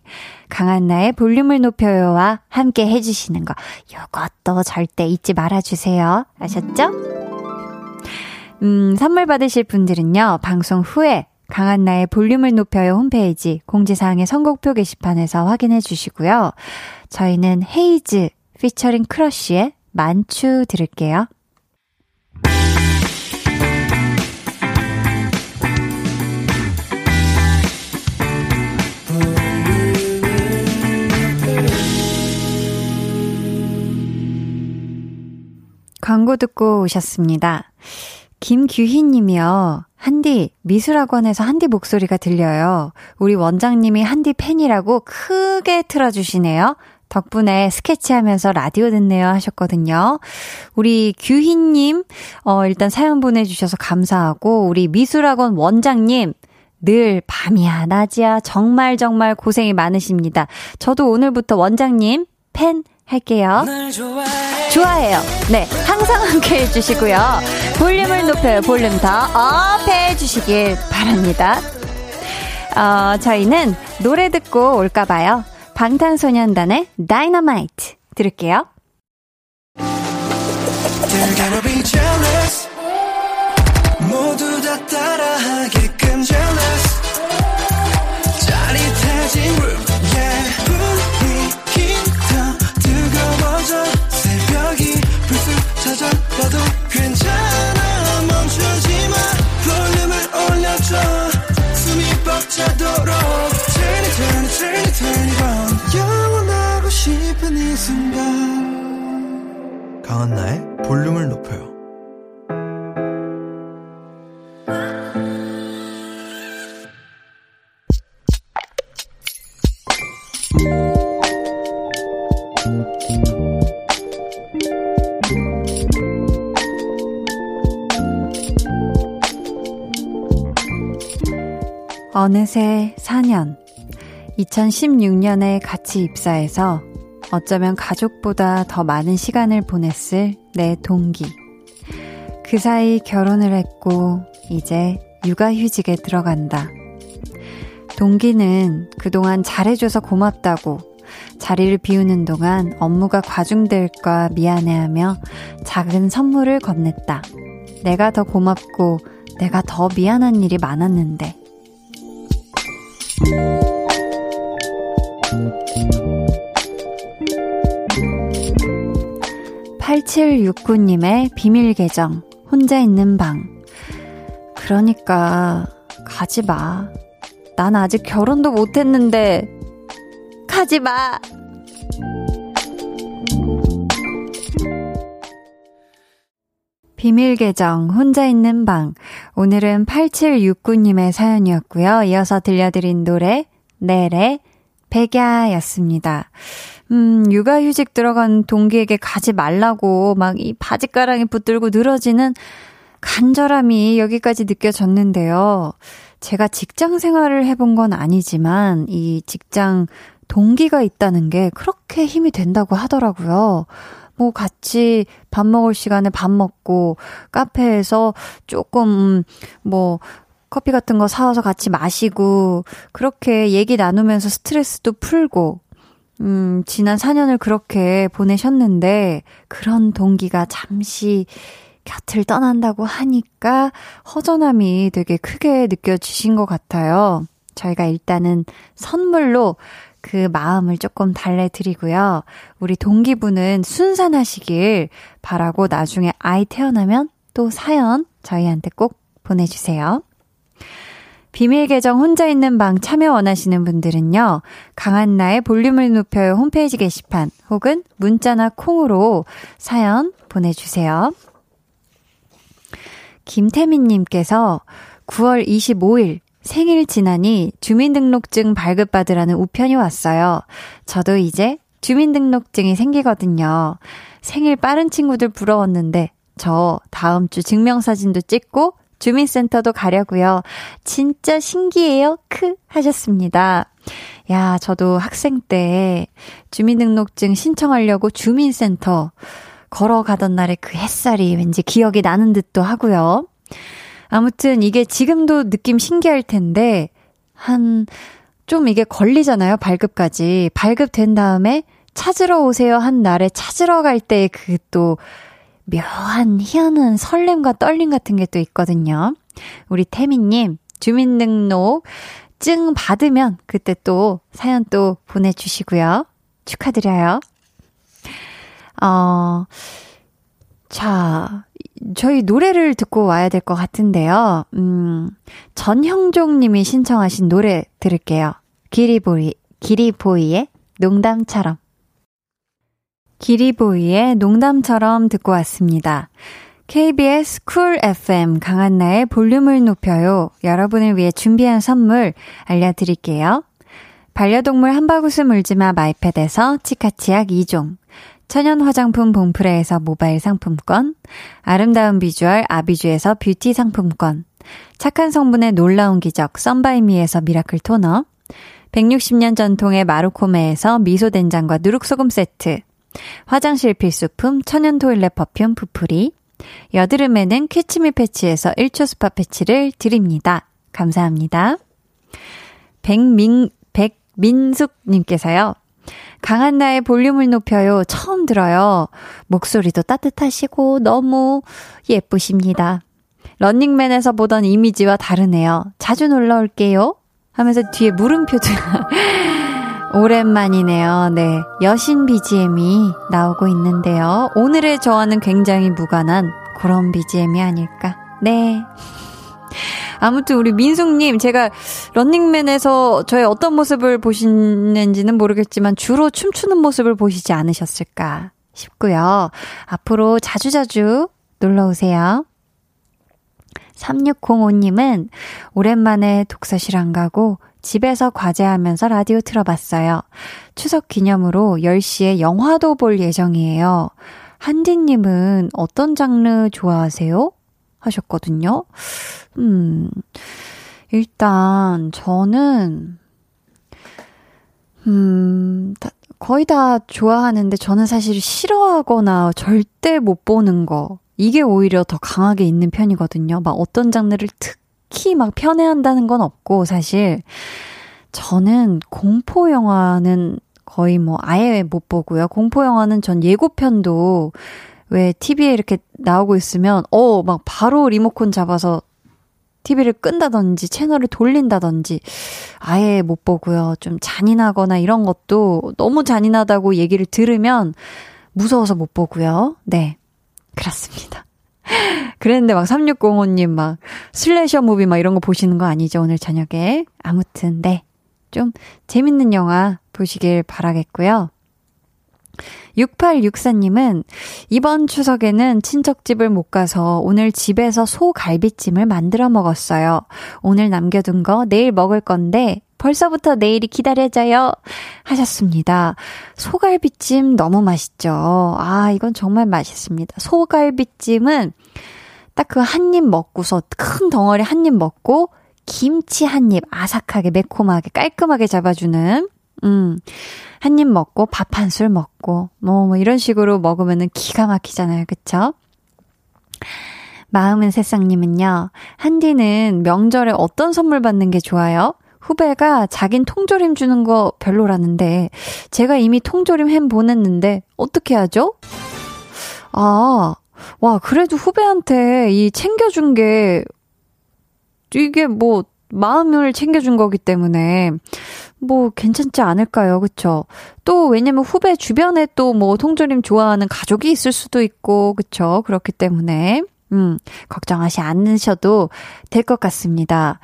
강한나의 볼륨을 높여요와 함께 해주시는 거. 요것도 절대 잊지 말아주세요. 아셨죠? 음, 선물 받으실 분들은요, 방송 후에 강한나의 볼륨을 높여요 홈페이지 공지사항의 선곡표 게시판에서 확인해 주시고요. 저희는 헤이즈 피처링 크러쉬의 만추 들을게요. 광고 듣고 오셨습니다. 김규희 님이요. 한디, 미술학원에서 한디 목소리가 들려요. 우리 원장님이 한디 팬이라고 크게 틀어주시네요. 덕분에 스케치하면서 라디오 듣네요 하셨거든요. 우리 규희님, 어, 일단 사연 보내주셔서 감사하고, 우리 미술학원 원장님, 늘 밤이야, 낮이야, 정말 정말 고생이 많으십니다. 저도 오늘부터 원장님 팬 할게요. 좋아해요. 네, 항상 함께 해주시고요. 볼륨을 높여요. 볼륨 더업 해주시길 바랍니다. 어, 저희는 노래 듣고 올까봐요. 방탄소년단의 다이너마이트 들을게요. 모두 다 따라하게 어느새 4년. 2016년에 같이 입사해서 어쩌면 가족보다 더 많은 시간을 보냈을 내 동기. 그 사이 결혼을 했고, 이제 육아휴직에 들어간다. 동기는 그동안 잘해줘서 고맙다고 자리를 비우는 동안 업무가 과중될까 미안해하며 작은 선물을 건넸다. 내가 더 고맙고 내가 더 미안한 일이 많았는데. 8769님의 비밀 계정, 혼자 있는 방. 그러니까, 가지 마. 난 아직 결혼도 못 했는데, 가지 마! 비밀 계정, 혼자 있는 방. 오늘은 8769님의 사연이었고요. 이어서 들려드린 노래, 내래, 백야였습니다. 음, 육아휴직 들어간 동기에게 가지 말라고 막 이 바지가랑이 붙들고 늘어지는 간절함이 여기까지 느껴졌는데요. 제가 직장 생활을 해본 건 아니지만 이 직장 동기가 있다는 게 그렇게 힘이 된다고 하더라고요. 뭐 같이 밥 먹을 시간에 밥 먹고 카페에서 조금 뭐 커피 같은 거 사와서 같이 마시고 그렇게 얘기 나누면서 스트레스도 풀고 음, 지난 4년을 그렇게 보내셨는데 그런 동기가 잠시 곁을 떠난다고 하니까 허전함이 되게 크게 느껴지신 것 같아요. 저희가 일단은 선물로 그 마음을 조금 달래드리고요. 우리 동기분은 순산하시길 바라고 나중에 아이 태어나면 또 사연 저희한테 꼭 보내주세요. 비밀 계정 혼자 있는 방 참여 원하시는 분들은요, 강한나의 볼륨을 높여요 홈페이지 게시판 혹은 문자나 콩으로 사연 보내주세요. 김태민님께서 9월 25일 생일 지나니 주민등록증 발급받으라는 우편이 왔어요. 저도 이제 주민등록증이 생기거든요. 생일 빠른 친구들 부러웠는데 저 다음 주 증명사진도 찍고 주민센터도 가려고요. 진짜 신기해요. 크 하셨습니다. 야, 저도 학생 때 주민등록증 신청하려고 주민센터 걸어가던 날의 그 햇살이 왠지 기억이 나는 듯도 하고요. 아무튼 이게 지금도 느낌 신기할 텐데 한 좀 이게 걸리잖아요. 발급까지. 발급된 다음에 찾으러 오세요 한 날에 찾으러 갈 때 그 또 묘한 희한한 설렘과 떨림 같은 게 또 있거든요. 우리 태미님 주민등록 증 받으면 그때 또 사연 또 보내주시고요. 축하드려요. 어, 자, 저희 노래를 듣고 와야 될 것 같은데요. 음, 전형종 님이 신청하신 노래 들을게요. 기리보이, 기리보이의 농담처럼. 기리보이의 농담처럼 듣고 왔습니다. KBS 쿨 FM 강한나의 볼륨을 높여요. 여러분을 위해 준비한 선물 알려드릴게요. 반려동물 한바구스 물지마 마이패드에서 치카치약 2종. 천연 화장품 봉프레에서 모바일 상품권, 아름다운 비주얼 아비주에서 뷰티 상품권, 착한 성분의 놀라운 기적 썬바이미에서 미라클 토너, 160년 전통의 마루코메에서 미소된장과 누룩소금 세트, 화장실 필수품 천연 toilet perfume 푸풀이, 여드름에는 캐치미 패치에서 1초 스파 패치를 드립니다. 감사합니다. 백민, 백민숙님께서요. 강한 나의 볼륨을 높여요. 처음 들어요. 목소리도 따뜻하시고 너무 예쁘십니다. 런닝맨에서 보던 이미지와 다르네요. 자주 놀러 올게요. 하면서 뒤에 물음표도 오랜만이네요. 네. 여신 BGM이 나오고 있는데요. 오늘의 저와는 굉장히 무관한 그런 BGM이 아닐까. 네. 아무튼 우리 민숙님, 제가 런닝맨에서 저의 어떤 모습을 보시는지는 모르겠지만 주로 춤추는 모습을 보시지 않으셨을까 싶고요. 앞으로 자주자주 놀러 오세요. 3605님은 오랜만에 독서실 안 가고 집에서 과제하면서 라디오 틀어봤어요. 추석 기념으로 10시에 영화도 볼 예정이에요. 한디님은 어떤 장르 좋아하세요? 하셨거든요. 음, 일단, 저는, 음, 다, 거의 다 좋아하는데 저는 사실 싫어하거나 절대 못 보는 거. 이게 오히려 더 강하게 있는 편이거든요. 막 어떤 장르를 특히 막 편애한다는 건 없고, 사실. 저는 공포 영화는 거의 뭐 아예 못 보고요. 공포 영화는 전 예고편도 왜 TV에 이렇게 나오고 있으면, 어, 막 바로 리모컨 잡아서 TV를 끈다든지 채널을 돌린다든지 아예 못 보고요. 좀 잔인하거나 이런 것도 너무 잔인하다고 얘기를 들으면 무서워서 못 보고요. 네. 그렇습니다. 그랬는데 막 3605님 막 슬래셔 무비 막 이런 거 보시는 거 아니죠? 오늘 저녁에. 아무튼, 네. 좀 재밌는 영화 보시길 바라겠고요. 6864님은 이번 추석에는 친척집을 못 가서 오늘 집에서 소갈비찜을 만들어 먹었어요. 오늘 남겨둔 거 내일 먹을 건데 벌써부터 내일이 기다려져요. 하셨습니다. 소갈비찜 너무 맛있죠. 아, 이건 정말 맛있습니다. 소갈비찜은 딱 그 한 입 먹고서 큰 덩어리 한 입 먹고 김치 한 입 아삭하게 매콤하게 깔끔하게 잡아주는 음. 한 입 먹고 밥 한 술 먹고 뭐, 뭐 이런 식으로 먹으면은 기가 막히잖아요. 그쵸? 마음은 새싹님은요. 한디는 명절에 어떤 선물 받는 게 좋아요? 후배가 자긴 통조림 주는 거 별로라는데 제가 이미 통조림 햄 보냈는데 어떻게 하죠? 아, 와 그래도 후배한테 이 챙겨준 게 이게 뭐 마음을 챙겨준 거기 때문에 뭐 괜찮지 않을까요? 그쵸? 또 왜냐면 후배 주변에 또 뭐 통조림 좋아하는 가족이 있을 수도 있고 그쵸? 그렇기 때문에 음, 걱정하지 않으셔도 될 것 같습니다.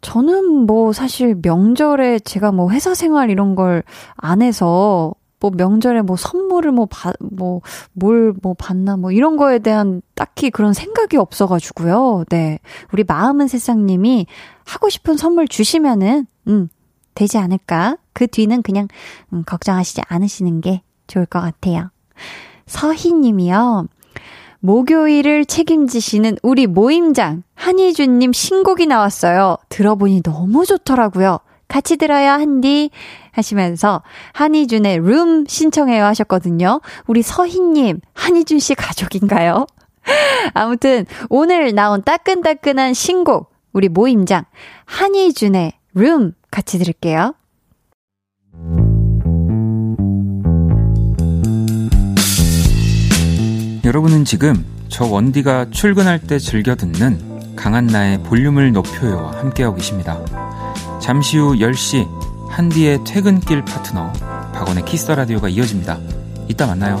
저는 뭐 사실 명절에 제가 뭐 회사 생활 이런 걸 안 해서 뭐 명절에 뭐 선물을 뭐 받, 뭐, 뭘 뭐 받나 뭐 이런 거에 대한 딱히 그런 생각이 없어가지고요. 네. 우리 마음은 세상님이 하고 싶은 선물 주시면은, 음, 되지 않을까? 그 뒤는 그냥, 음, 걱정하시지 않으시는 게 좋을 것 같아요. 서희 님이요. 목요일을 책임지시는 우리 모임장, 한희준 님 신곡이 나왔어요. 들어보니 너무 좋더라고요. 같이 들어야 한디 하시면서 한희준의 룸 신청해요 하셨거든요. 우리 서희님, 한희준 씨 가족인가요? 아무튼 오늘 나온 따끈따끈한 신곡 우리 모임장 한희준의 룸 같이 들을게요. 여러분은 지금 저 원디가 출근할 때 즐겨 듣는 강한나의 볼륨을 높여요와 함께하고 계십니다. 잠시 후 10시 한디의 퇴근길 파트너 박원의 키스 라디오가 이어집니다. 이따 만나요.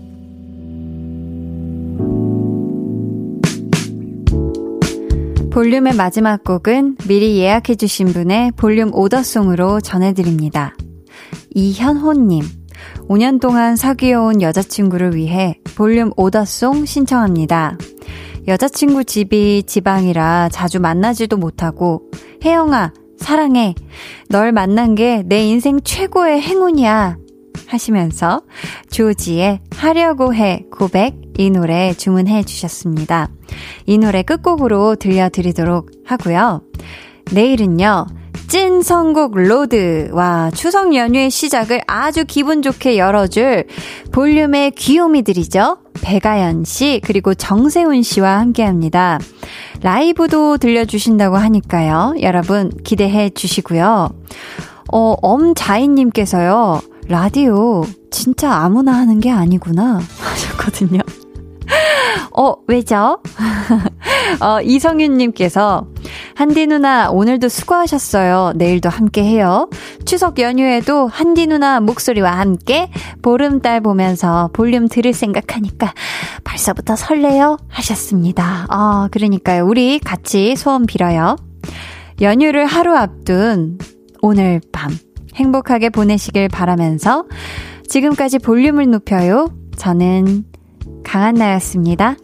볼륨의 마지막 곡은 미리 예약해주신 분의 볼륨 오더송으로 전해드립니다. 이현호님, 5년 동안 사귀어온 여자친구를 위해 볼륨 오더송 신청합니다. 여자친구 집이 지방이라 자주 만나지도 못하고, 혜영아, 사랑해. 널 만난 게 내 인생 최고의 행운이야. 하시면서 조지의 하려고 해 고백 이 노래 주문해 주셨습니다. 이 노래 끝곡으로 들려드리도록 하고요. 내일은요. 찐 선곡 로드와 추석 연휴의 시작을 아주 기분 좋게 열어줄 볼륨의 귀요미들이죠. 배가연 씨, 그리고 정세훈 씨와 함께 합니다. 라이브도 들려주신다고 하니까요. 여러분 기대해 주시고요. 어, 엄자인님께서요. 라디오 진짜 아무나 하는 게 아니구나 하셨거든요. 어, 왜죠? 어, 이성윤님께서 한디 누나, 오늘도 수고하셨어요. 내일도 함께 해요. 추석 연휴에도 한디 누나 목소리와 함께 보름달 보면서 볼륨 들을 생각하니까 벌써부터 설레요. 하셨습니다. 아, 그러니까요. 우리 같이 소원 빌어요. 연휴를 하루 앞둔 오늘 밤 행복하게 보내시길 바라면서 지금까지 볼륨을 높여요. 저는 강한나였습니다.